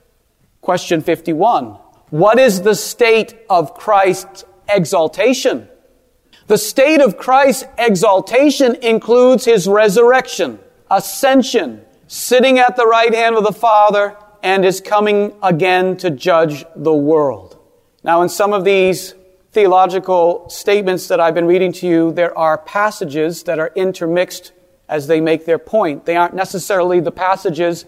Question 51. What is the state of Christ's exaltation? The state of Christ's exaltation includes his resurrection, ascension, sitting at the right hand of the Father, and is coming again to judge the world. Now, in some of these theological statements that I've been reading to you, there are passages that are intermixed as they make their point. They aren't necessarily the passages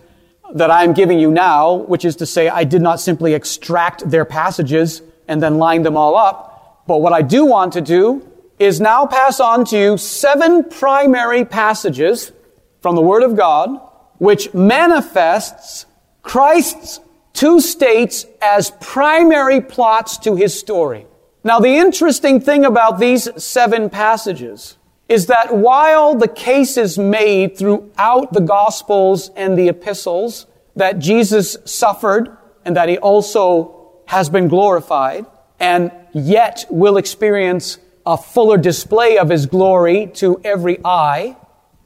that I'm giving you now, which is to say, I did not simply extract their passages and then line them all up. But what I do want to do is now pass on to you seven primary passages from the Word of God, which manifests Christ's two states as primary plots to his story. Now, the interesting thing about these seven passages is that while the case is made throughout the Gospels and the epistles that Jesus suffered and that he also has been glorified and yet will experience a fuller display of his glory to every eye.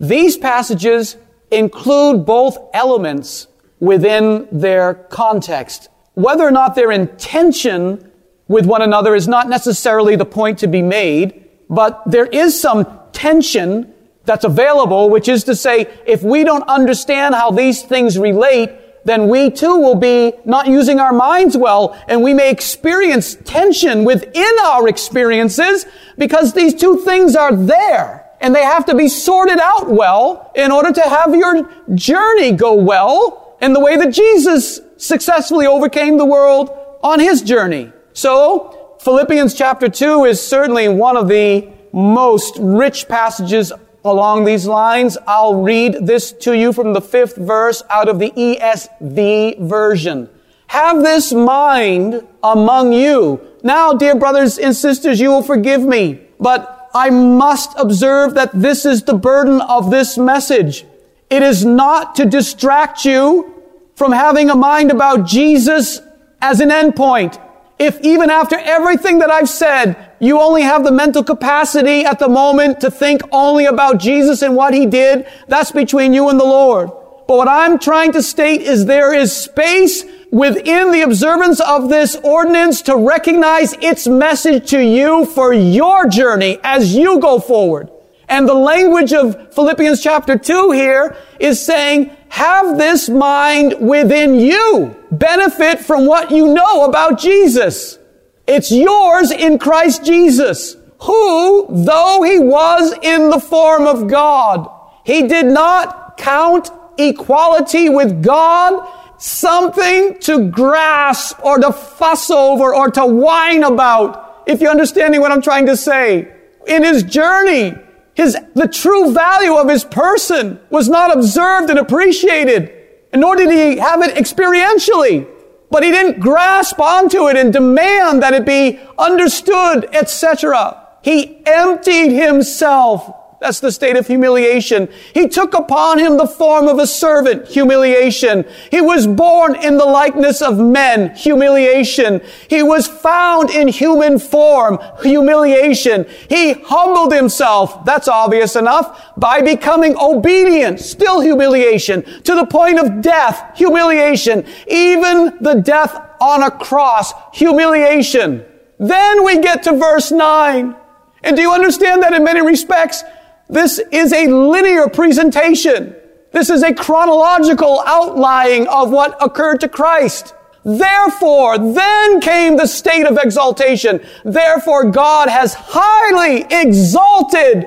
These passages include both elements within their context. Whether or not their intention with one another is not necessarily the point to be made, but there is some tension that's available, which is to say, if we don't understand how these things relate, then we too will be not using our minds well, and we may experience tension within our experiences because these two things are there. And they have to be sorted out well in order to have your journey go well in the way that Jesus successfully overcame the world on his journey. So, Philippians chapter 2 is certainly one of the most rich passages along these lines. I'll read this to you from the fifth verse out of the ESV version. Have this mind among you. Now, dear brothers and sisters, you will forgive me, but I must observe that this is the burden of this message. It is not to distract you from having a mind about Jesus as an endpoint. If even after everything that I've said, you only have the mental capacity at the moment to think only about Jesus and what he did, that's between you and the Lord. But what I'm trying to state is there is space within the observance of this ordinance to recognize its message to you for your journey as you go forward. And the language of Philippians chapter 2 here is saying, have this mind within you. Benefit from what you know about Jesus. It's yours in Christ Jesus, who, though he was in the form of God, he did not count equality with God something to grasp or to fuss over or to whine about. If you're understanding what I'm trying to say. In his journey, his, the true value of his person was not observed and appreciated, nor did he have it experientially. But he didn't grasp onto it and demand that it be understood, etc. He emptied himself that's the state of humiliation. He took upon him the form of a servant, humiliation. He was born in the likeness of men, humiliation. He was found in human form, humiliation. He humbled himself, that's obvious enough, by becoming obedient, still humiliation, to the point of death, humiliation, even the death on a cross, humiliation. Then we get to verse 9. And do you understand that in many respects, this is a linear presentation. This is a chronological outlining of what occurred to Christ. Therefore, then came the state of exaltation. Therefore, God has highly exalted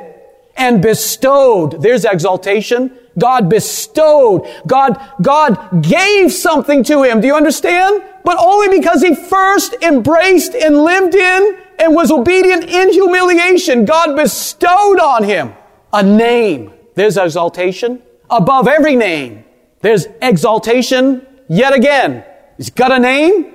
and bestowed. There's exaltation. God bestowed. God, God gave something to him. Do you understand? But only because he first embraced and lived in and was obedient in humiliation. God bestowed on him a name. There's exaltation. Above every name, there's exaltation yet again. He's got a name.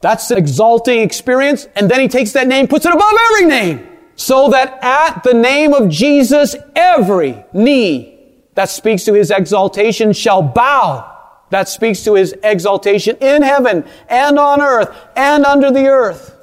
That's an exalting experience. And then he takes that name, puts it above every name. So that at the name of Jesus, every knee that speaks to his exaltation shall bow. That speaks to his exaltation in heaven and on earth and under the earth.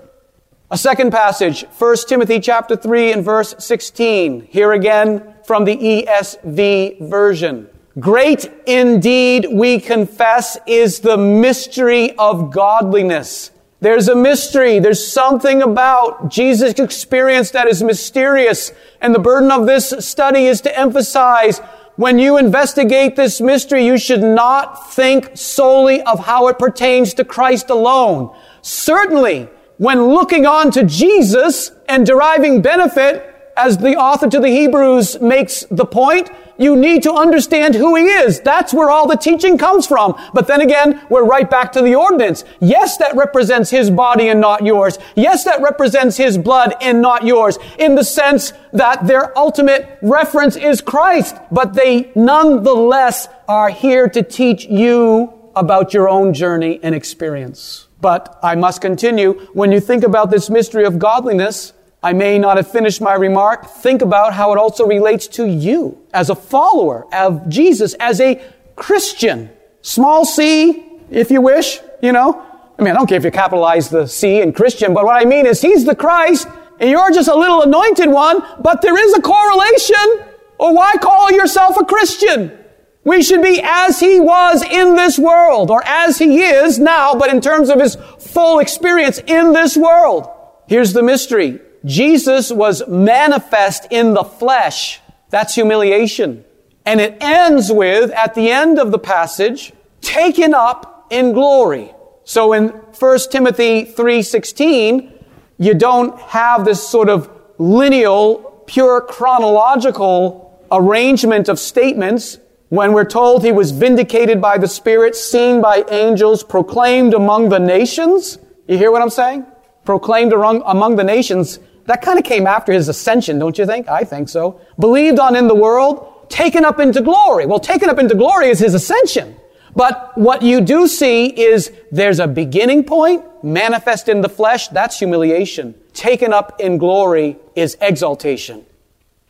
A second passage, 1 Timothy chapter 3 and verse 16. Here again from the ESV version. Great indeed, we confess, is the mystery of godliness. There's a mystery. There's something about Jesus' experience that is mysterious. And the burden of this study is to emphasize when you investigate this mystery, you should not think solely of how it pertains to Christ alone. Certainly, when looking on to Jesus and deriving benefit, as the author to the Hebrews makes the point, you need to understand who he is. That's where all the teaching comes from. But then again, we're right back to the ordinance. Yes, that represents his body and not yours. Yes, that represents his blood and not yours. In the sense that their ultimate reference is Christ. But they nonetheless are here to teach you about your own journey and experience. But I must continue. When you think about this mystery of godliness, I may not have finished my remark. Think about how it also relates to you as a follower of Jesus, as a Christian. Small c, if you wish, you know. I mean, I don't care if you capitalize the C in Christian, but what I mean is he's the Christ and you're just a little anointed one, but there is a correlation. Or why call yourself a Christian? We should be as he was in this world, or as he is now, but in terms of his full experience in this world. Here's the mystery. Jesus was manifest in the flesh. That's humiliation. And it ends with, at the end of the passage, taken up in glory. So in 1 Timothy 3:16, you don't have this sort of lineal, pure chronological arrangement of statements when we're told he was vindicated by the Spirit, seen by angels, proclaimed among the nations. You hear what I'm saying? Proclaimed among the nations. That kind of came after his ascension, don't you think? I think so. Believed on in the world, taken up into glory. Well, taken up into glory is his ascension. But what you do see is there's a beginning point, manifest in the flesh, that's humiliation. Taken up in glory is exaltation.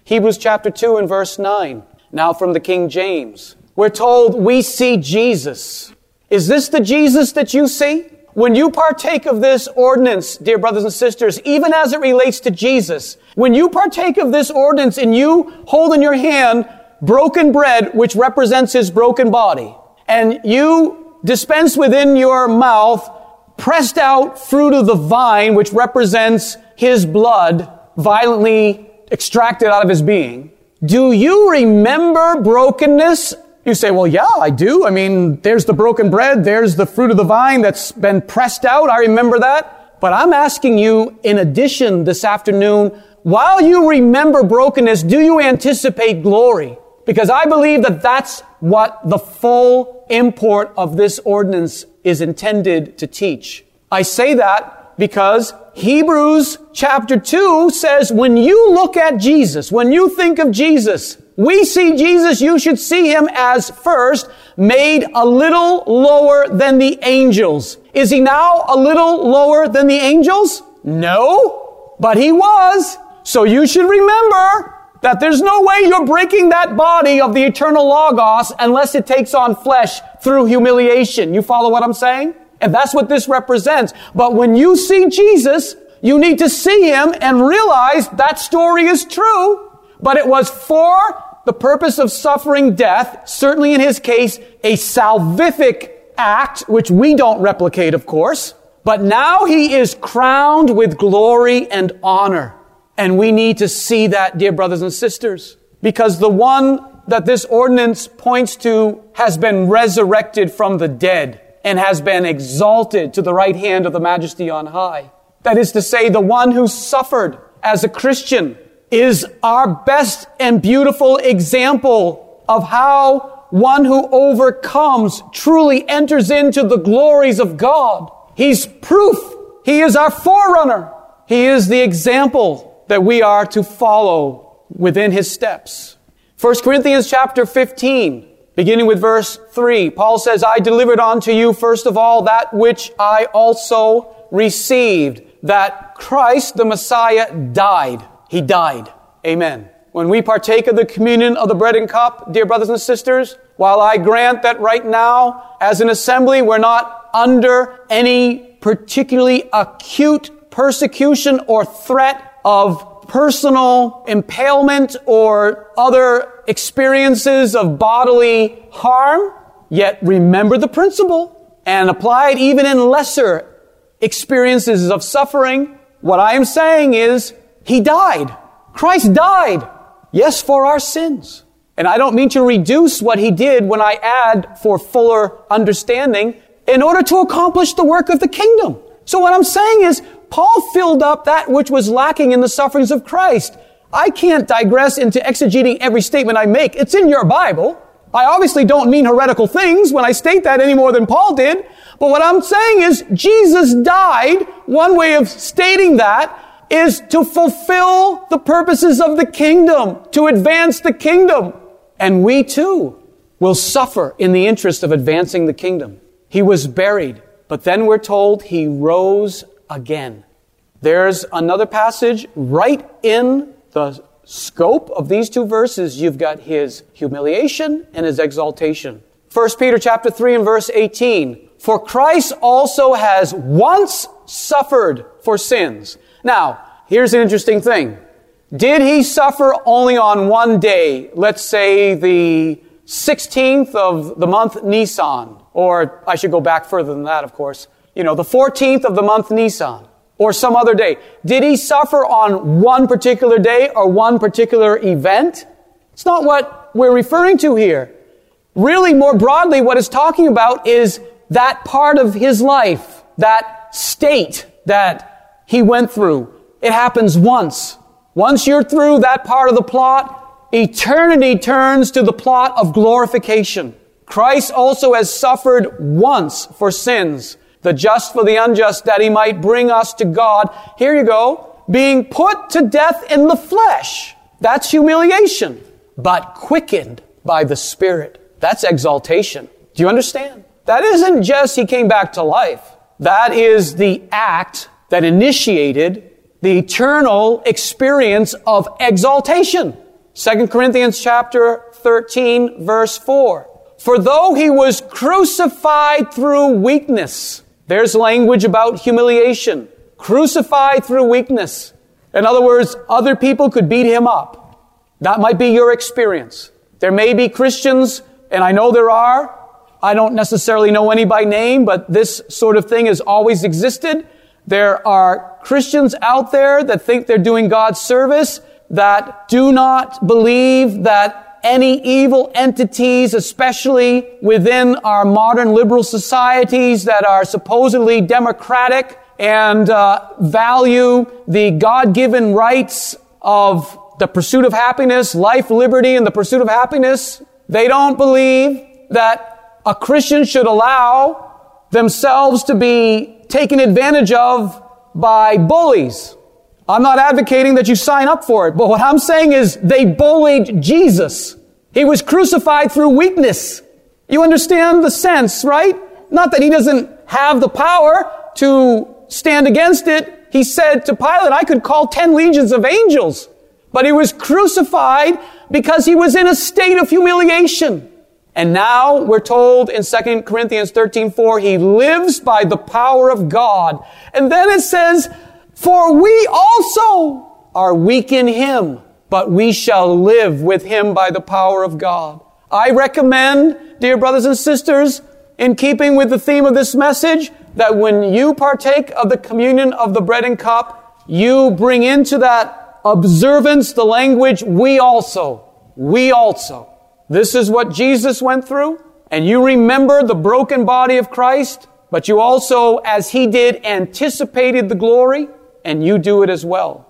Hebrews chapter 2 and verse 9. Now from the King James. We're told we see Jesus. Is this the Jesus that you see? When you partake of this ordinance, dear brothers and sisters, even as it relates to Jesus, when you partake of this ordinance and you hold in your hand broken bread, which represents his broken body, and you dispense within your mouth pressed out fruit of the vine, which represents his blood violently extracted out of his being, do you remember brokenness? You say, well, yeah, I do. I mean, there's the broken bread. There's the fruit of the vine that's been pressed out. I remember that. But I'm asking you, in addition this afternoon, while you remember brokenness, do you anticipate glory? Because I believe that that's what the full import of this ordinance is intended to teach. I say that because Hebrews chapter 2 says when you look at Jesus, when you think of Jesus, we see Jesus, you should see him as first made a little lower than the angels. Is he now a little lower than the angels? No, but he was. So you should remember that there's no way you're breaking that body of the eternal Logos unless it takes on flesh through humiliation. You follow what I'm saying? And that's what this represents. But when you see Jesus, you need to see him and realize that story is true, but it was for the purpose of suffering death, certainly in his case, a salvific act, which we don't replicate, of course. But now he is crowned with glory and honor. And we need to see that, dear brothers and sisters, because the one that this ordinance points to has been resurrected from the dead and has been exalted to the right hand of the majesty on high. That is to say, the one who suffered as a Christian is our best and beautiful example of how one who overcomes truly enters into the glories of God. He's proof. He is our forerunner. He is the example that we are to follow within his steps. 1 Corinthians chapter 15 Beginning with verse 3, Paul says, I delivered unto you first of all that which I also received, that Christ the Messiah died. He died. Amen. When we partake of the communion of the bread and cup, dear brothers and sisters, while I grant that right now, as an assembly, we're not under any particularly acute persecution or threat of personal impalement or other experiences of bodily harm, yet remember the principle and apply it even in lesser experiences of suffering. What I am saying is, He died. Christ died. Yes, for our sins. And I don't mean to reduce what He did when I add for fuller understanding in order to accomplish the work of the kingdom. So what I'm saying is, Paul filled up that which was lacking in the sufferings of Christ. I can't digress into exegeting every statement I make. It's in your Bible. I obviously don't mean heretical things when I state that any more than Paul did. But what I'm saying is Jesus died. One way of stating that is to fulfill the purposes of the kingdom, to advance the kingdom. And we too will suffer in the interest of advancing the kingdom. He was buried, but then we're told he rose again. There's another passage right in the scope of these two verses. You've got his humiliation and his exaltation. 1 Peter chapter 3 and verse 18. For Christ also has once suffered for sins. Now, here's an interesting thing. Did he suffer only on one day? Let's say the 16th of the month Nisan. Or I should go back further than that, of course. You know, the 14th of the month Nisan. Or some other day. Did he suffer on one particular day or one particular event? It's not what we're referring to here. Really, more broadly, what it's talking about is that part of his life, that state that he went through. It happens once. Once you're through that part of the plot, eternity turns to the plot of glorification. Christ also has suffered once for sins, the just for the unjust, that he might bring us to God. Here you go. Being put to death in the flesh. That's humiliation, but quickened by the Spirit. That's exaltation. Do you understand? That isn't just he came back to life. That is the act that initiated the eternal experience of exaltation. 2 Corinthians chapter 13 verse 4. For though he was crucified through weakness, there's language about humiliation. Crucified through weakness. In other words, other people could beat him up. That might be your experience. There may be Christians, and I know there are. I don't necessarily know any by name, but this sort of thing has always existed. There are Christians out there that think they're doing God's service that do not believe that any evil entities, especially within our modern liberal societies that are supposedly democratic and uh, value the God-given rights of the pursuit of happiness, life, liberty, and the pursuit of happiness. They don't believe that a Christian should allow themselves to be taken advantage of by bullies. I'm not advocating that you sign up for it, but what I'm saying is they bullied Jesus. He was crucified through weakness. You understand the sense, right? Not that he doesn't have the power to stand against it. He said to Pilate, I could call 10 legions of angels. But he was crucified because he was in a state of humiliation. And now we're told in 2 Corinthians 13, 4, he lives by the power of God. And then it says, for we also are weak in him, but we shall live with him by the power of God. I recommend, dear brothers and sisters, in keeping with the theme of this message, that when you partake of the communion of the bread and cup, you bring into that observance the language, we also, we also. This is what Jesus went through, and you remember the broken body of Christ, but you also, as he did, anticipated the glory, and you do it as well.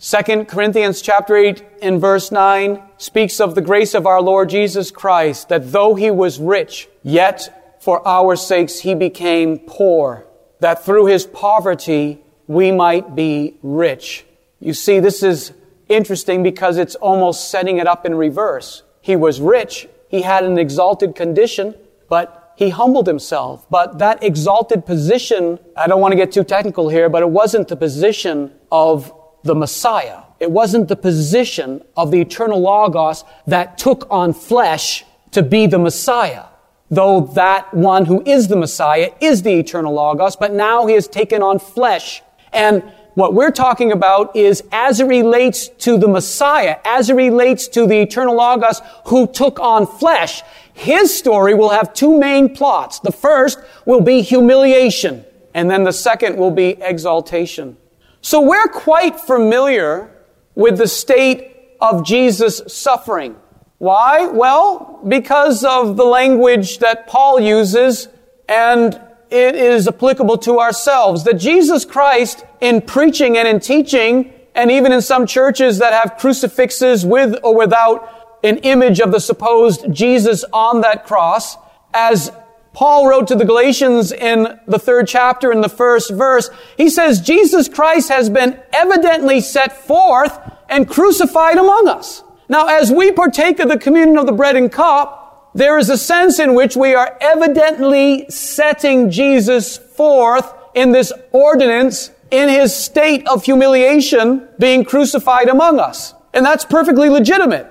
2 Corinthians chapter 8 and verse 9 speaks of the grace of our Lord Jesus Christ, that though he was rich, yet for our sakes he became poor, that through his poverty we might be rich. You see, this is interesting because it's almost setting it up in reverse. He was rich. He had an exalted condition, but he humbled himself. But that exalted position, I don't want to get too technical here, but it wasn't the position of the Messiah. It wasn't the position of the eternal Logos that took on flesh to be the Messiah. Though that one who is the Messiah is the eternal Logos, but now he has taken on flesh. And what we're talking about is as it relates to the Messiah, as it relates to the eternal Logos who took on flesh, his story will have two main plots. The first will be humiliation, and then the second will be exaltation. So we're quite familiar with the state of Jesus' suffering. Why? Well, because of the language that Paul uses and it is applicable to ourselves. That Jesus Christ, in preaching and in teaching, and even in some churches that have crucifixes with or without an image of the supposed Jesus on that cross, as Paul wrote to the Galatians in the third chapter in the first verse, he says, Jesus Christ has been evidently set forth and crucified among us. Now, as we partake of the communion of the bread and cup, there is a sense in which we are evidently setting Jesus forth in this ordinance in his state of humiliation being crucified among us. And that's perfectly legitimate.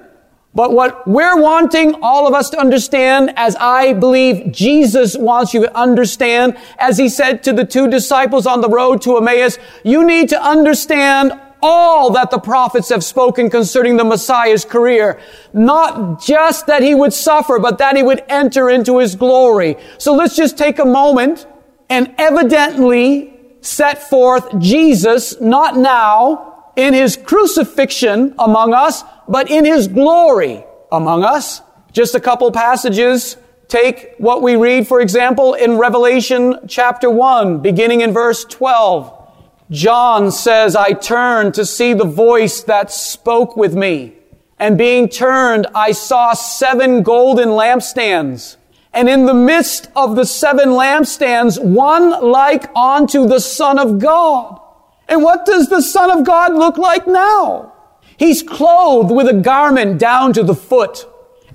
But what we're wanting all of us to understand, as I believe Jesus wants you to understand, as he said to the two disciples on the road to Emmaus, you need to understand all that the prophets have spoken concerning the Messiah's career. Not just that he would suffer, but that he would enter into his glory. So let's just take a moment and evidently set forth Jesus, not now, in his crucifixion among us, but in his glory among us. Just a couple passages. Take what we read, for example, in Revelation chapter 1, beginning in verse 12. John says, I turned to see the voice that spoke with me. And being turned, I saw seven golden lampstands. And in the midst of the seven lampstands, one like unto the Son of God. And what does the Son of God look like now? He's clothed with a garment down to the foot,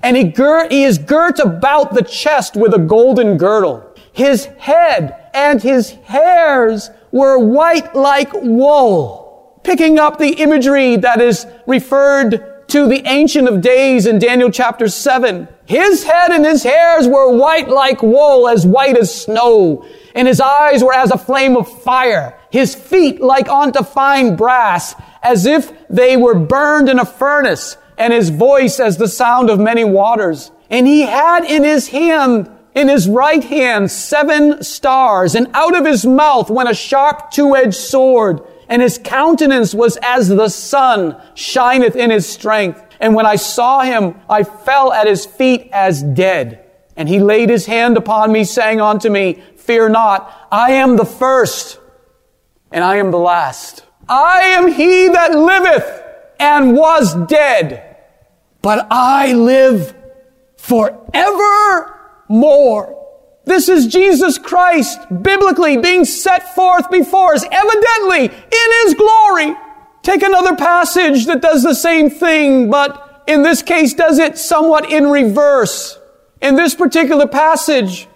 and he, gir- he is girt about the chest with a golden girdle. His head and his hairs were white like wool, picking up the imagery that is referred to the Ancient of Days in Daniel chapter 7. His head and his hairs were white like wool, as white as snow, and his eyes were as a flame of fire, his feet like unto fine brass, as if they were burned in a furnace, and his voice as the sound of many waters. And he had in his hand, in his right hand, seven stars, and out of his mouth went a sharp two-edged sword, and his countenance was as the sun shineth in his strength. And when I saw him, I fell at his feet as dead. And he laid his hand upon me, saying unto me, Fear not, I am the first, and I am the last. I am he that liveth and was dead, but I live forevermore. This is Jesus Christ biblically being set forth before us, evidently in His glory. Take another passage that does the same thing, but in this case does it somewhat in reverse. In this particular passage,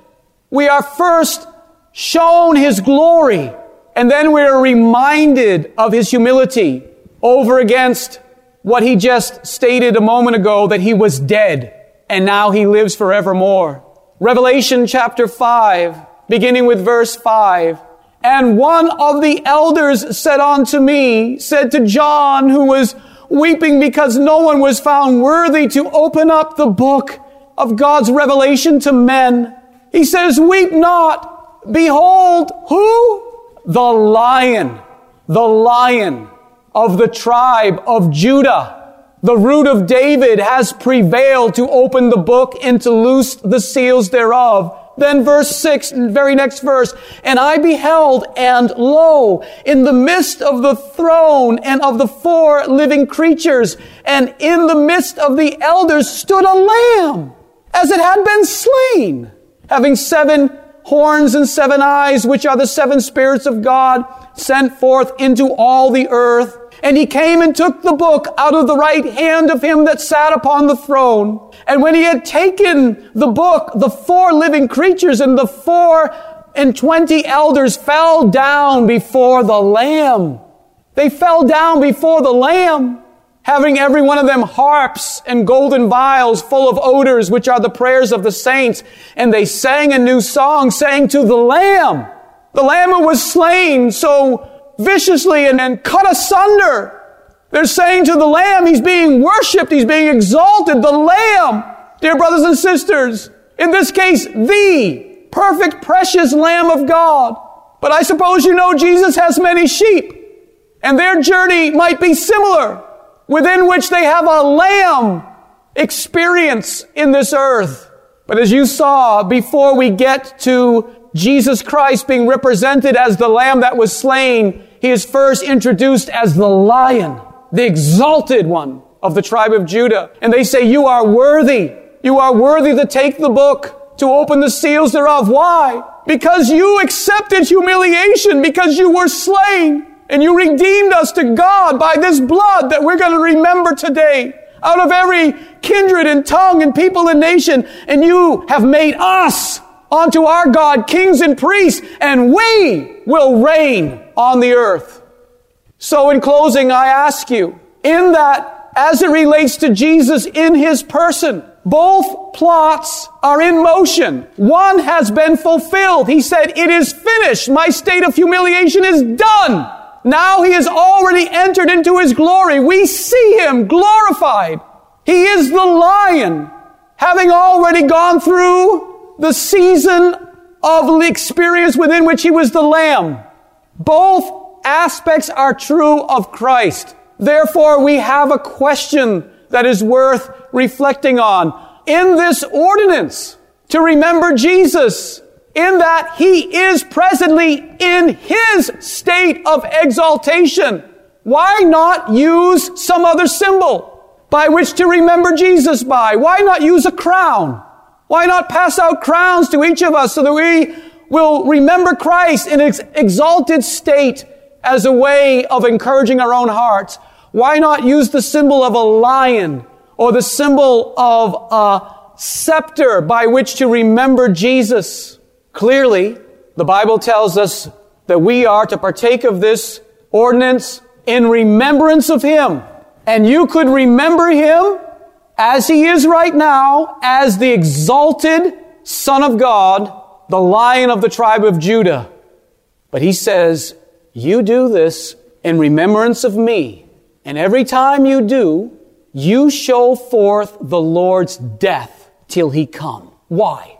we are first shown His glory and then we're reminded of his humility over against what he just stated a moment ago that he was dead and now he lives forevermore. Revelation chapter 5, beginning with verse 5. And one of the elders said unto me, said to John, who was weeping because no one was found worthy to open up the book of God's revelation to men. He says, weep not. Behold, who? the lion, the lion of the tribe of Judah. The root of David has prevailed to open the book and to loose the seals thereof. Then verse 6, very next verse, and I beheld, and lo, in the midst of the throne and of the four living creatures, and in the midst of the elders stood a lamb, as it had been slain, having seven horns and seven eyes, which are the seven spirits of God sent forth into all the earth. And he came and took the book out of the right hand of him that sat upon the throne. And when he had taken the book, the four living creatures and the four and twenty elders fell down before the Lamb. They fell down before the Lamb having every one of them harps and golden vials full of odors, which are the prayers of the saints. And they sang a new song, saying to the Lamb, the Lamb who was slain so viciously and, and cut asunder. They're saying to the Lamb, He's being worshiped, He's being exalted, the Lamb. Dear brothers and sisters, in this case, the perfect, precious Lamb of God. But I suppose you know Jesus has many sheep, and their journey might be similar within which they have a lamb experience in this earth. But as you saw, before we get to Jesus Christ being represented as the lamb that was slain, he is first introduced as the lion, the exalted one of the tribe of Judah. And they say, you are worthy. You are worthy to take the book, to open the seals thereof. Why? Because you accepted humiliation, because you were slain. And you redeemed us to God by this blood that we're going to remember today out of every kindred and tongue and people and nation. And you have made us unto our God kings and priests, and we will reign on the earth. So in closing, I ask you, in that as it relates to Jesus in his person. Both plots are in motion. One has been fulfilled. He said, it is finished. My state of humiliation is done. Now he has already entered into his glory. We see him glorified. He is the lion, having already gone through the season of experience within which he was the lamb. Both aspects are true of Christ. Therefore, we have a question that is worth reflecting on. In this ordinance, to remember Jesus, in that he is presently in his state of exaltation. Why not use some other symbol by which to remember Jesus by? Why not use a crown? Why not pass out crowns to each of us so that we will remember Christ in his exalted state as a way of encouraging our own hearts? Why not use the symbol of a lion or the symbol of a scepter by which to remember Jesus? Clearly, the Bible tells us that we are to partake of this ordinance in remembrance of Him. And you could remember Him as He is right now as the exalted Son of God, the Lion of the tribe of Judah. But He says, you do this in remembrance of me. And every time you do, you show forth the Lord's death till he come. Why?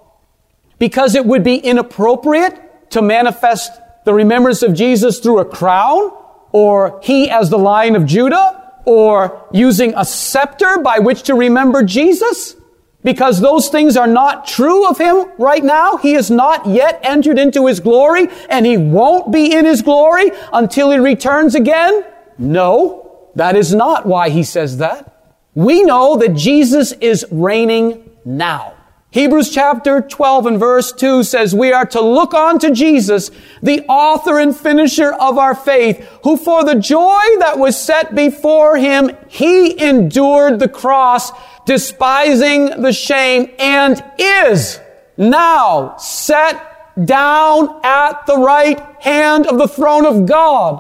Because it would be inappropriate to manifest the remembrance of Jesus through a crown, or he as the lion of Judah, or using a scepter by which to remember Jesus? Because those things are not true of him right now. He has not yet entered into his glory, and he won't be in his glory until he returns again? No. That is not why he says that. We know that Jesus is reigning now. Hebrews chapter 12 and verse 2 says we are to look on to Jesus, the author and finisher of our faith, who for the joy that was set before him, he endured the cross, despising the shame, and is now set down at the right hand of the throne of God.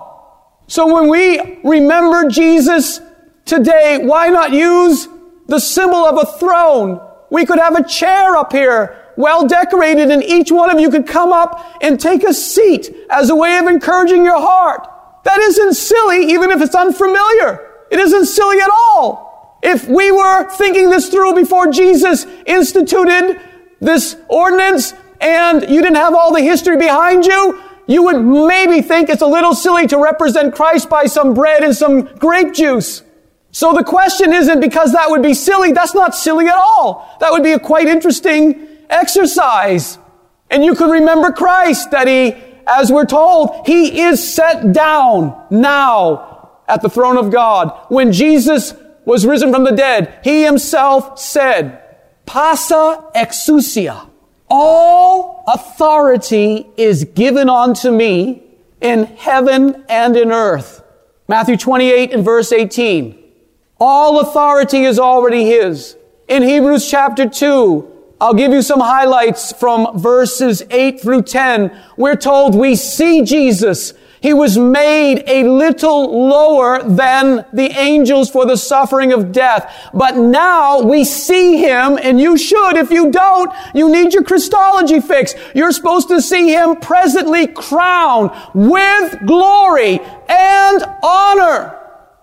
So when we remember Jesus today, why not use the symbol of a throne? We could have a chair up here, well decorated, and each one of you could come up and take a seat as a way of encouraging your heart. That isn't silly, even if it's unfamiliar. It isn't silly at all. If we were thinking this through before Jesus instituted this ordinance and you didn't have all the history behind you, you would maybe think it's a little silly to represent Christ by some bread and some grape juice. So the question isn't because that would be silly. That's not silly at all. That would be a quite interesting exercise. And you could remember Christ that he, as we're told, he is set down now at the throne of God. When Jesus was risen from the dead, he himself said, Passa exousia. All authority is given unto me in heaven and in earth. Matthew 28 and verse 18. All authority is already His. In Hebrews chapter 2, I'll give you some highlights from verses 8 through 10. We're told we see Jesus he was made a little lower than the angels for the suffering of death. But now we see him, and you should. If you don't, you need your Christology fixed. You're supposed to see him presently crowned with glory and honor.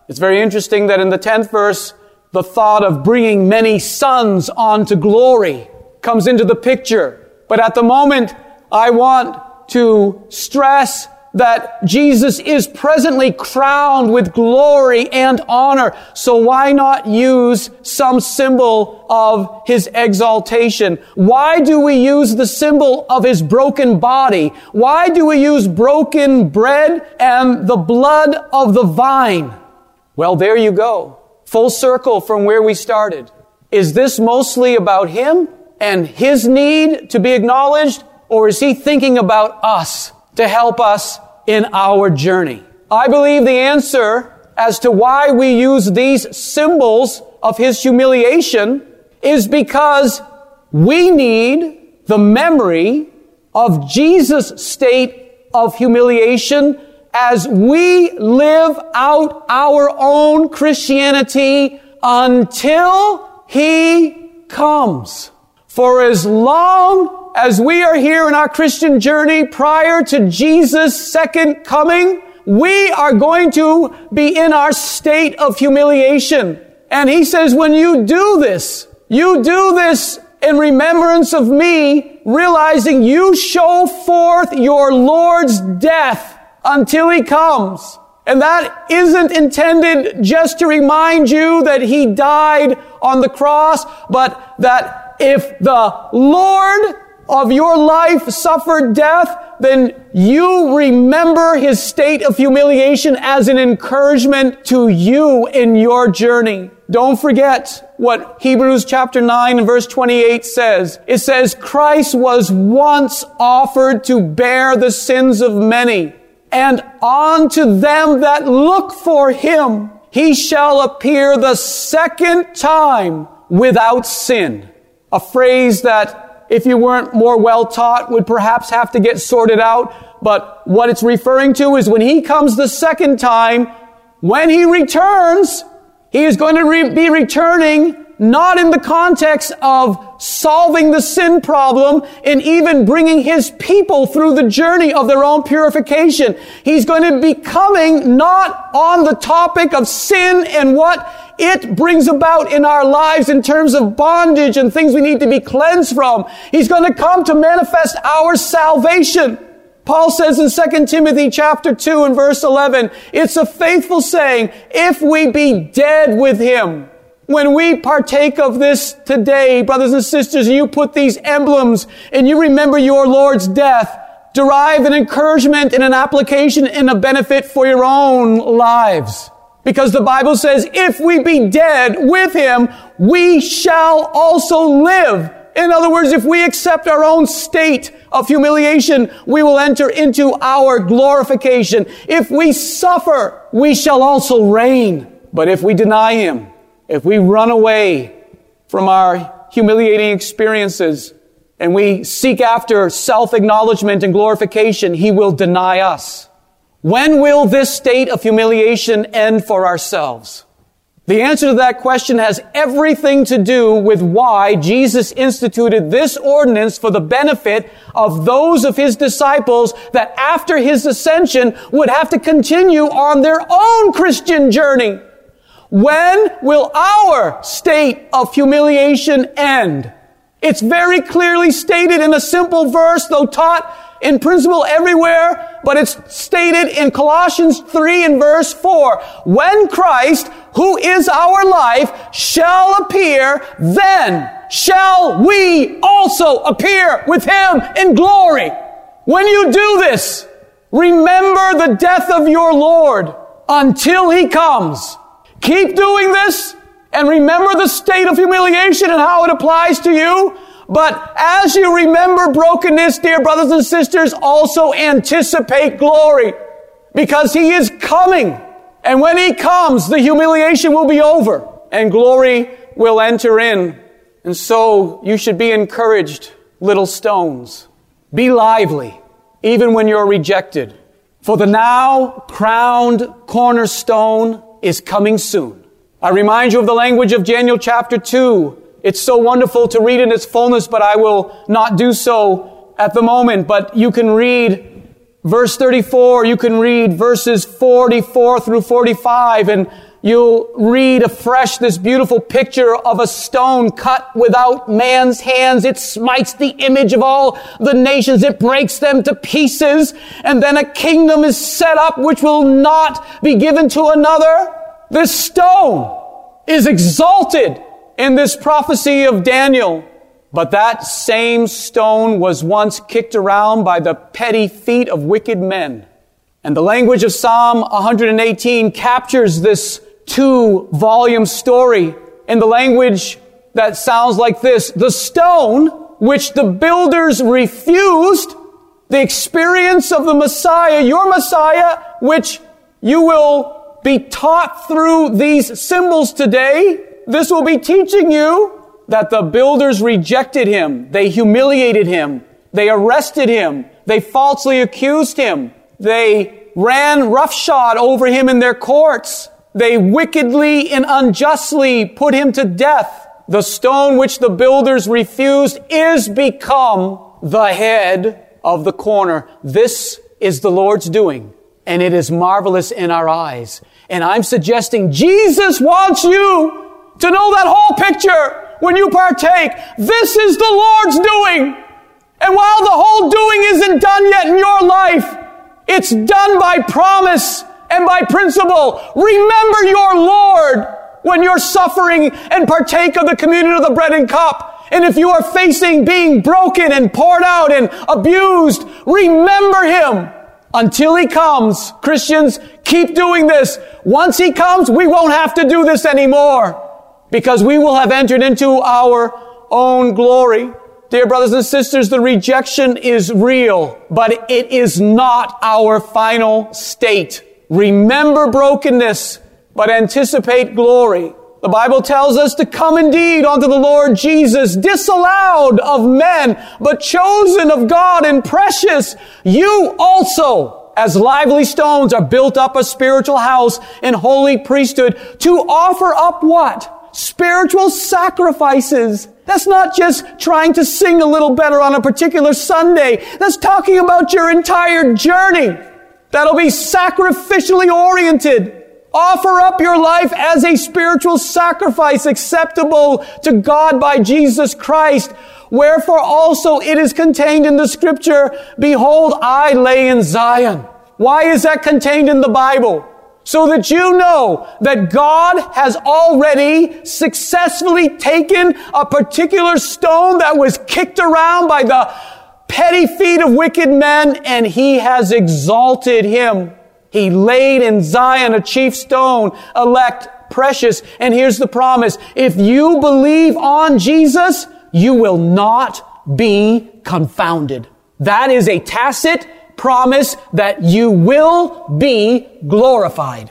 It's very interesting that in the 10th verse, the thought of bringing many sons onto glory comes into the picture. But at the moment, I want to stress that Jesus is presently crowned with glory and honor. So why not use some symbol of his exaltation? Why do we use the symbol of his broken body? Why do we use broken bread and the blood of the vine? Well, there you go. Full circle from where we started. Is this mostly about him and his need to be acknowledged? Or is he thinking about us to help us in our journey? I believe the answer as to why we use these symbols of his humiliation is because we need the memory of Jesus' state of humiliation as we live out our own Christianity until he comes. For as long as we are here in our Christian journey prior to Jesus' second coming, we are going to be in our state of humiliation. And he says, when you do this, you do this in remembrance of me, realizing you show forth your Lord's death until he comes. And that isn't intended just to remind you that he died on the cross, but that if the Lord of your life suffered death, then you remember his state of humiliation as an encouragement to you in your journey. Don't forget what Hebrews chapter 9 and verse 28 says. It says, Christ was once offered to bear the sins of many, and unto them that look for him, he shall appear the second time without sin. A phrase that if you weren't more well taught would perhaps have to get sorted out. But what it's referring to is when he comes the second time, when he returns, he is going to re- be returning not in the context of solving the sin problem and even bringing his people through the journey of their own purification. He's going to be coming not on the topic of sin and what it brings about in our lives in terms of bondage and things we need to be cleansed from. He's going to come to manifest our salvation. Paul says in 2 Timothy chapter 2 and verse 11, it's a faithful saying, if we be dead with him, when we partake of this today, brothers and sisters, and you put these emblems and you remember your Lord's death, derive an encouragement and an application and a benefit for your own lives. Because the Bible says, if we be dead with him, we shall also live. In other words, if we accept our own state of humiliation, we will enter into our glorification. If we suffer, we shall also reign. But if we deny Him, if we run away from our humiliating experiences, and we seek after self-acknowledgement and glorification, He will deny us. When will this state of humiliation end for ourselves? The answer to that question has everything to do with why Jesus instituted this ordinance for the benefit of those of his disciples that after his ascension would have to continue on their own Christian journey. When will our state of humiliation end? It's very clearly stated in a simple verse, though taught in principle everywhere, but it's stated in Colossians 3 and verse 4. When Christ, who is our life, shall appear, then shall we also appear with him in glory. When you do this, remember the death of your Lord until he comes. Keep doing this and remember the state of humiliation and how it applies to you. But as you remember brokenness, dear brothers and sisters, also anticipate glory because he is coming. And when he comes, the humiliation will be over and glory will enter in. And so you should be encouraged, little stones. Be lively, even when you're rejected. For the now crowned cornerstone is coming soon. I remind you of the language of Daniel chapter 2 it's so wonderful to read in its fullness, but I will not do so at the moment. But you can read verse 34, you can read verses 44 through 45, and you'll read afresh this beautiful picture of a stone cut without man's hands. It smites the image of all the nations. It breaks them to pieces. And then a kingdom is set up which will not be given to another. This stone is exalted in this prophecy of Daniel. But that same stone was once kicked around by the petty feet of wicked men. And the language of Psalm 118 captures this two volume story in the language that sounds like this. The stone which the builders refused, the experience of the Messiah, your Messiah, which you will be taught through these symbols today, this will be teaching you that the builders rejected him. They humiliated him. They arrested him. They falsely accused him. They ran roughshod over him in their courts. They wickedly and unjustly put him to death. The stone which the builders refused is become the head of the corner. This is the Lord's doing, and it is marvelous in our eyes. And I'm suggesting Jesus wants you to know that whole picture when you partake. This is the Lord's doing. And while the whole doing isn't done yet in your life, it's done by promise and by principle. Remember your Lord when you're suffering and partake of the communion of the bread and cup. And if you are facing being broken and poured out and abused, remember Him until He comes. Christians, keep doing this. Once He comes, we won't have to do this anymore because we will have entered into our own glory. Dear brothers and sisters, the rejection is real, but it is not our final state. Remember brokenness, but anticipate glory. The Bible tells us to come indeed unto the Lord Jesus, disallowed of men, but chosen of God and precious. You also, as lively stones, are built up a spiritual house and holy priesthood to offer up what? Spiritual sacrifices. That's not just trying to sing a little better on a particular Sunday. That's talking about your entire journey. That'll be sacrificially oriented. Offer up your life as a spiritual sacrifice acceptable to God by Jesus Christ. Wherefore also it is contained in the scripture, Behold, I lay in Zion. Why is that contained in the Bible? So that you know that God has already successfully taken a particular stone that was kicked around by the petty feet of wicked men and he has exalted him. He laid in Zion a chief stone, elect, precious. And here's the promise. If you believe on Jesus, you will not be confounded. That is a tacit promise that you will be glorified.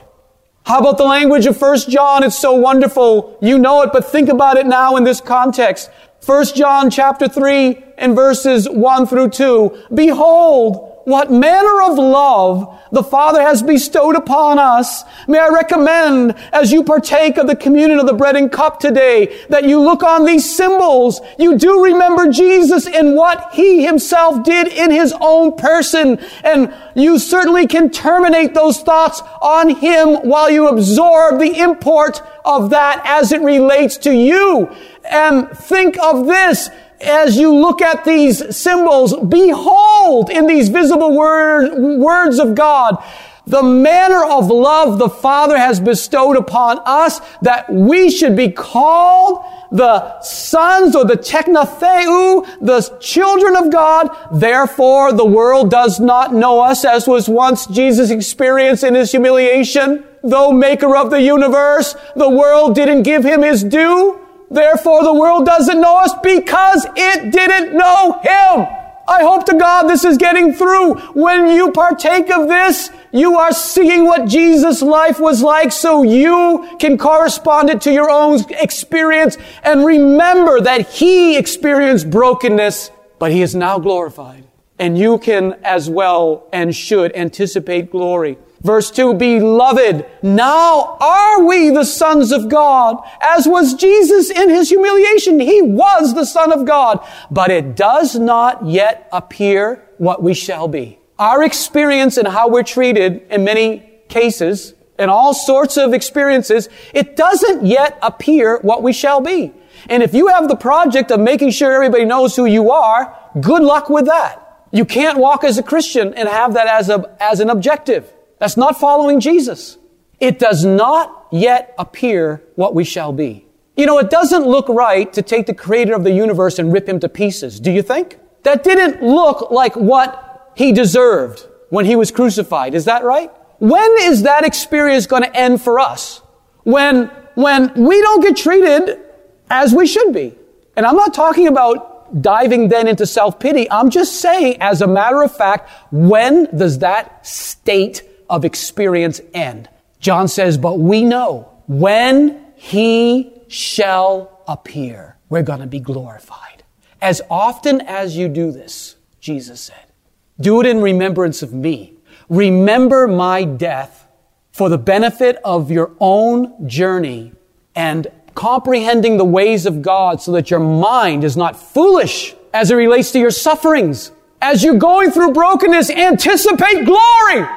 How about the language of 1 John? It's so wonderful. You know it, but think about it now in this context. 1 John chapter 3 and verses 1 through 2. Behold, what manner of love the Father has bestowed upon us. May I recommend, as you partake of the communion of the bread and cup today, that you look on these symbols. You do remember Jesus and what He Himself did in His own person. And you certainly can terminate those thoughts on Him while you absorb the import of that as it relates to you. And think of this as you look at these symbols, behold in these visible word, words of God, the manner of love the Father has bestowed upon us that we should be called the sons or the tekna theou, the children of God. Therefore, the world does not know us as was once Jesus experienced in his humiliation. Though maker of the universe, the world didn't give him his due. Therefore, the world doesn't know us because it didn't know Him. I hope to God this is getting through. When you partake of this, you are seeing what Jesus' life was like so you can correspond it to your own experience and remember that He experienced brokenness, but He is now glorified. And you can as well and should anticipate glory. Verse 2, Beloved, now are we the sons of God, as was Jesus in his humiliation. He was the Son of God, but it does not yet appear what we shall be. Our experience and how we're treated in many cases, in all sorts of experiences, it doesn't yet appear what we shall be. And if you have the project of making sure everybody knows who you are, good luck with that. You can't walk as a Christian and have that as a, as an objective. That's not following Jesus. It does not yet appear what we shall be. You know, it doesn't look right to take the creator of the universe and rip him to pieces, do you think? That didn't look like what he deserved when he was crucified. Is that right? When is that experience going to end for us? When, when we don't get treated as we should be. And I'm not talking about diving then into self-pity. I'm just saying, as a matter of fact, when does that state of experience end. John says, but we know when he shall appear, we're going to be glorified. As often as you do this, Jesus said, do it in remembrance of me. Remember my death for the benefit of your own journey and comprehending the ways of God so that your mind is not foolish as it relates to your sufferings. As you're going through brokenness, anticipate glory.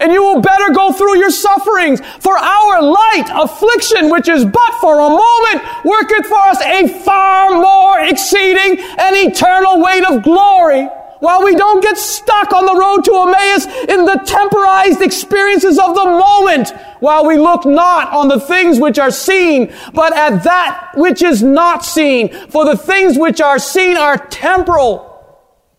And you will better go through your sufferings. For our light affliction, which is but for a moment, worketh for us a far more exceeding and eternal weight of glory while we don't get stuck on the road to Emmaus in the temporized experiences of the moment, while we look not on the things which are seen, but at that which is not seen. For the things which are seen are temporal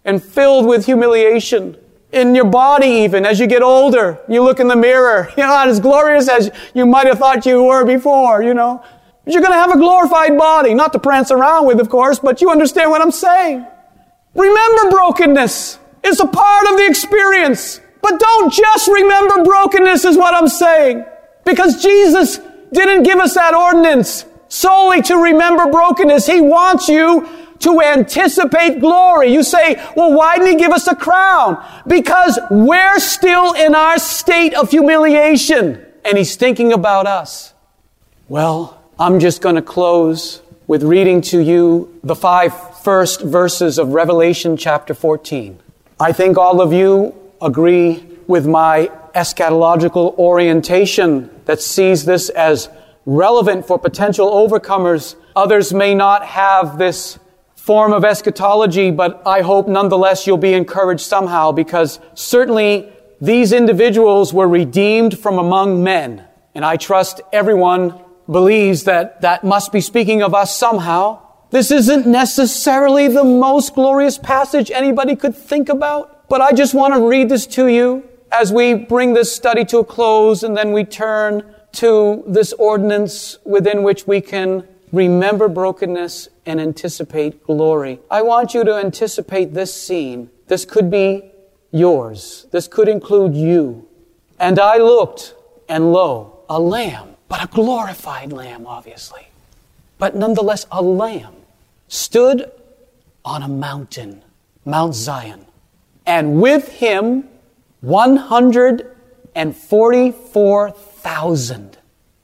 and filled with humiliation. In your body even, as you get older, you look in the mirror, you're not as glorious as you might have thought you were before, you know. But you're gonna have a glorified body, not to prance around with, of course, but you understand what I'm saying. Remember brokenness. It's a part of the experience. But don't just remember brokenness is what I'm saying. Because Jesus didn't give us that ordinance solely to remember brokenness. He wants you to anticipate glory. You say, well, why didn't he give us a crown? Because we're still in our state of humiliation and he's thinking about us. Well, I'm just going to close with reading to you the five first verses of Revelation chapter 14. I think all of you agree with my eschatological orientation that sees this as relevant for potential overcomers. Others may not have this form of eschatology, but I hope nonetheless you'll be encouraged somehow because certainly these individuals were redeemed from among men. And I trust everyone believes that that must be speaking of us somehow. This isn't necessarily the most glorious passage anybody could think about, but I just want to read this to you as we bring this study to a close and then we turn to this ordinance within which we can remember brokenness and anticipate glory. I want you to anticipate this scene. This could be yours. This could include you. And I looked, and lo, a lamb, but a glorified lamb, obviously, but nonetheless a lamb stood on a mountain, Mount Zion, and with him 144,000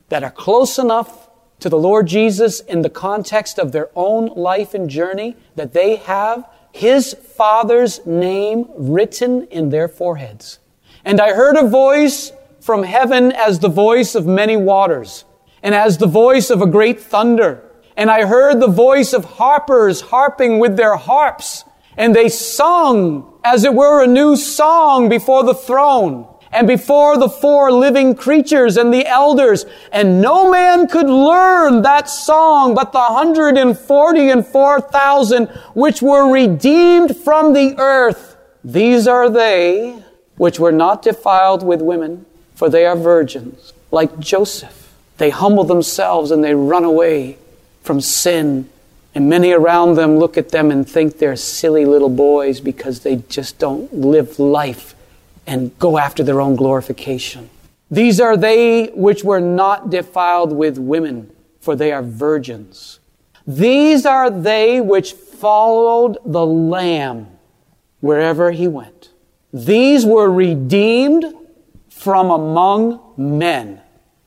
that are close enough to the Lord Jesus in the context of their own life and journey that they have his Father's name written in their foreheads. And I heard a voice from heaven as the voice of many waters, and as the voice of a great thunder and I heard the voice of harpers harping with their harps, and they sung as it were a new song before the throne and before the four living creatures and the elders. And no man could learn that song but the hundred and forty and four thousand which were redeemed from the earth. These are they which were not defiled with women, for they are virgins, like Joseph. They humble themselves and they run away from sin. And many around them look at them and think they're silly little boys because they just don't live life and go after their own glorification. These are they which were not defiled with women, for they are virgins. These are they which followed the Lamb wherever he went. These were redeemed from among men,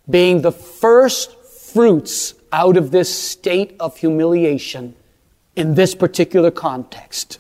being the first fruits out of this state of humiliation in this particular context,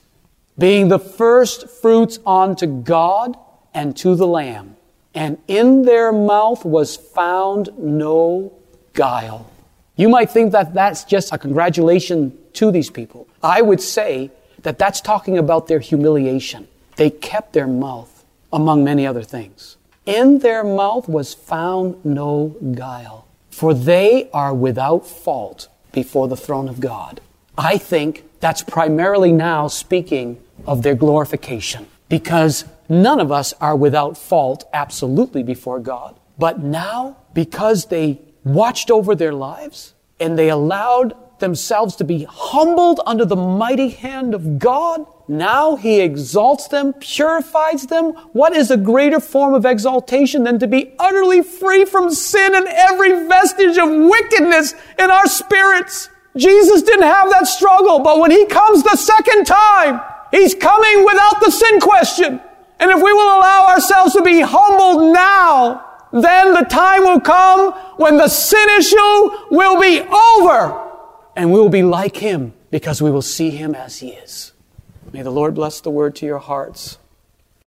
being the first fruits unto God and to the Lamb. And in their mouth was found no guile. You might think that that's just a congratulation to these people. I would say that that's talking about their humiliation. They kept their mouth, among many other things. In their mouth was found no guile for they are without fault before the throne of God. I think that's primarily now speaking of their glorification because none of us are without fault absolutely before God. But now, because they watched over their lives and they allowed themselves to be humbled under the mighty hand of God. Now he exalts them, purifies them. What is a greater form of exaltation than to be utterly free from sin and every vestige of wickedness in our spirits? Jesus didn't have that struggle, but when he comes the second time, he's coming without the sin question. And if we will allow ourselves to be humbled now, then the time will come when the sin issue will be over and we will be like him because we will see him as he is. May the Lord bless the word to your hearts.